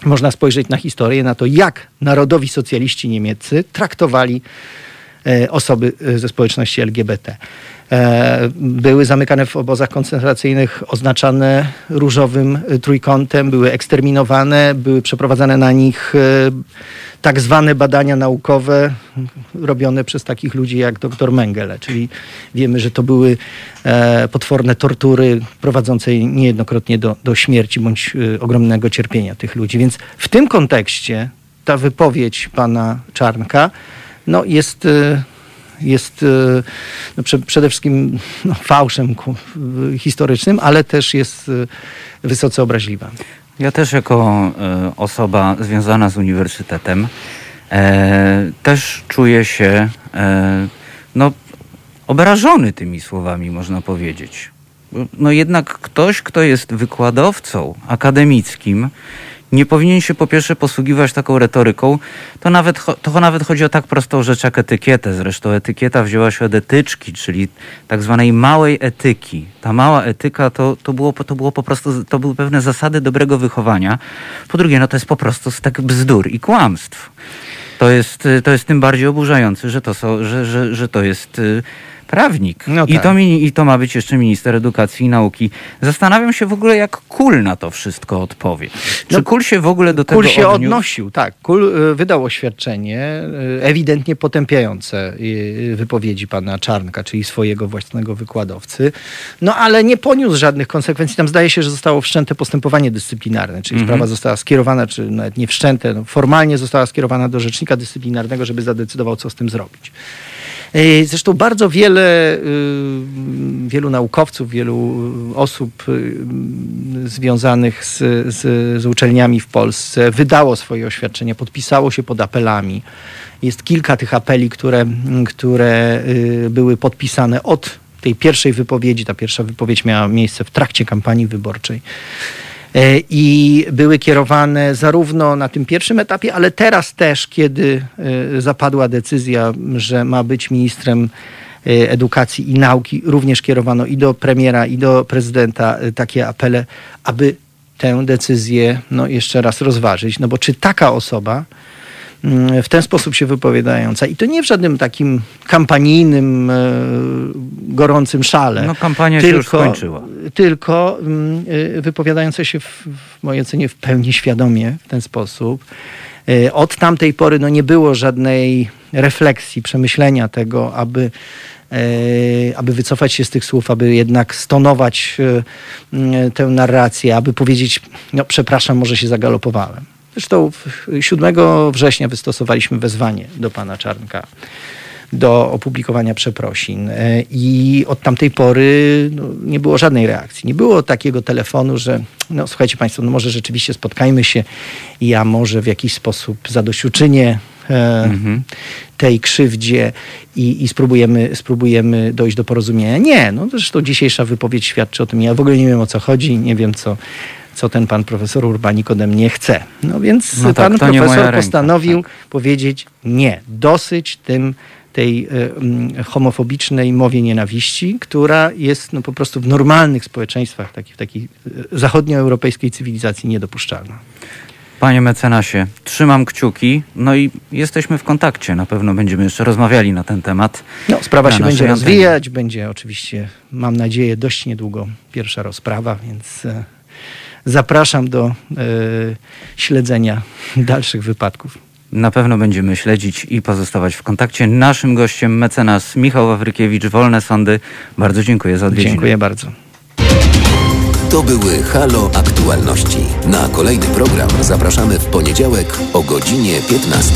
można spojrzeć na historię, na to, jak narodowi socjaliści niemieccy traktowali e, osoby e, ze społeczności LGBT. E, Były zamykane w obozach koncentracyjnych, oznaczane różowym e, trójkątem, były eksterminowane, były przeprowadzane na nich e, tak zwane badania naukowe robione przez takich ludzi jak dr Mengele, czyli wiemy, że to były potworne tortury prowadzące niejednokrotnie do, do śmierci bądź ogromnego cierpienia tych ludzi. Więc w tym kontekście ta wypowiedź pana Czarnka no, jest, jest e, no, prze, przede wszystkim no, fałszem historycznym, ale też jest e, wysoce obraźliwa. Ja też jako e, osoba związana z uniwersytetem e, też czuję się e, no, obrażony tymi słowami, można powiedzieć. No jednak ktoś, kto jest wykładowcą akademickim, nie powinien się po pierwsze posługiwać taką retoryką. To nawet, to nawet chodzi o tak prostą rzecz jak etykietę. Zresztą etykieta wzięła się od etyczki, czyli tak zwanej małej etyki. Ta mała etyka to, to, było, to było po prostu, to były pewne zasady dobrego wychowania. Po drugie, no to jest po prostu stek bzdur i kłamstw. To jest, to jest tym bardziej oburzające, że to, są, że, że, że to jest y, prawnik. No I, tak. to mi, I to ma być jeszcze minister edukacji i nauki. Zastanawiam się w ogóle, jak Kul na to wszystko odpowie. Czy no, Kul się w ogóle do Kul tego się odniósł? odnosił, tak. Kul y, wydał oświadczenie y, ewidentnie potępiające y, wypowiedzi pana Czarnka, czyli swojego własnego wykładowcy. No ale nie poniósł żadnych konsekwencji. Tam zdaje się, że zostało wszczęte postępowanie dyscyplinarne, czyli mhm. sprawa została skierowana, czy nawet nie wszczęte, no, formalnie została skierowana do rzecznika dyscyplinarnego, żeby zadecydował, co z tym zrobić. E, zresztą bardzo wiele, y, wielu naukowców, wielu osób y, związanych z, z, z uczelniami w Polsce wydało swoje oświadczenia, podpisało się pod apelami. Jest kilka tych apeli, które, które y, były podpisane od tej pierwszej wypowiedzi. Ta pierwsza wypowiedź miała miejsce w trakcie kampanii wyborczej. E, i były kierowane zarówno na tym pierwszym etapie, ale teraz też, kiedy e, zapadła decyzja, że ma być ministrem e, edukacji i nauki, również kierowano i do premiera, i do prezydenta takie apele, aby tę decyzję no, jeszcze raz rozważyć. No bo czy taka osoba, w ten sposób się wypowiadająca. I to nie w żadnym takim kampanijnym, e, gorącym szale. No kampania tylko, się już skończyła. Tylko mm, e, wypowiadająca się w, w mojej ocenie w pełni świadomie w ten sposób. E, od tamtej pory no, nie było żadnej refleksji, przemyślenia tego, aby aby wycofać się z tych słów, aby jednak stonować tę narrację, aby powiedzieć, no przepraszam, może się zagalopowałem. Zresztą 7 września wystosowaliśmy wezwanie do pana Czarnka do opublikowania przeprosin. E, I od tamtej pory no, nie było żadnej reakcji. Nie było takiego telefonu, że no słuchajcie Państwo, no może rzeczywiście spotkajmy się i ja może w jakiś sposób zadośćuczynię e, mhm. tej krzywdzie i, i, spróbujemy, spróbujemy dojść do porozumienia. Nie, no zresztą dzisiejsza wypowiedź świadczy o tym. Ja w ogóle nie wiem o co chodzi, nie wiem co, co ten pan profesor Urbanik ode mnie chce. No więc no tak, pan profesor postanowił tak. powiedzieć nie, dosyć tym tej y, homofobicznej mowie nienawiści, która jest no, po prostu w normalnych społeczeństwach, taki, w takiej y, zachodnioeuropejskiej cywilizacji niedopuszczalna. Panie mecenasie, trzymam kciuki, no i jesteśmy w kontakcie. Na pewno będziemy jeszcze rozmawiali na ten temat. No, sprawa się będzie rozwijać, będzie oczywiście, mam nadzieję, dość niedługo pierwsza rozprawa, więc zapraszam do y, śledzenia dalszych wypadków. Na pewno będziemy śledzić i pozostawać w kontakcie. Naszym gościem mecenas Michał Wawrykiewicz, Wolne Sądy. Bardzo dziękuję za odwiedziny. Dziękuję bardzo. To były Halo Aktualności. Na kolejny program zapraszamy w poniedziałek o godzinie 15.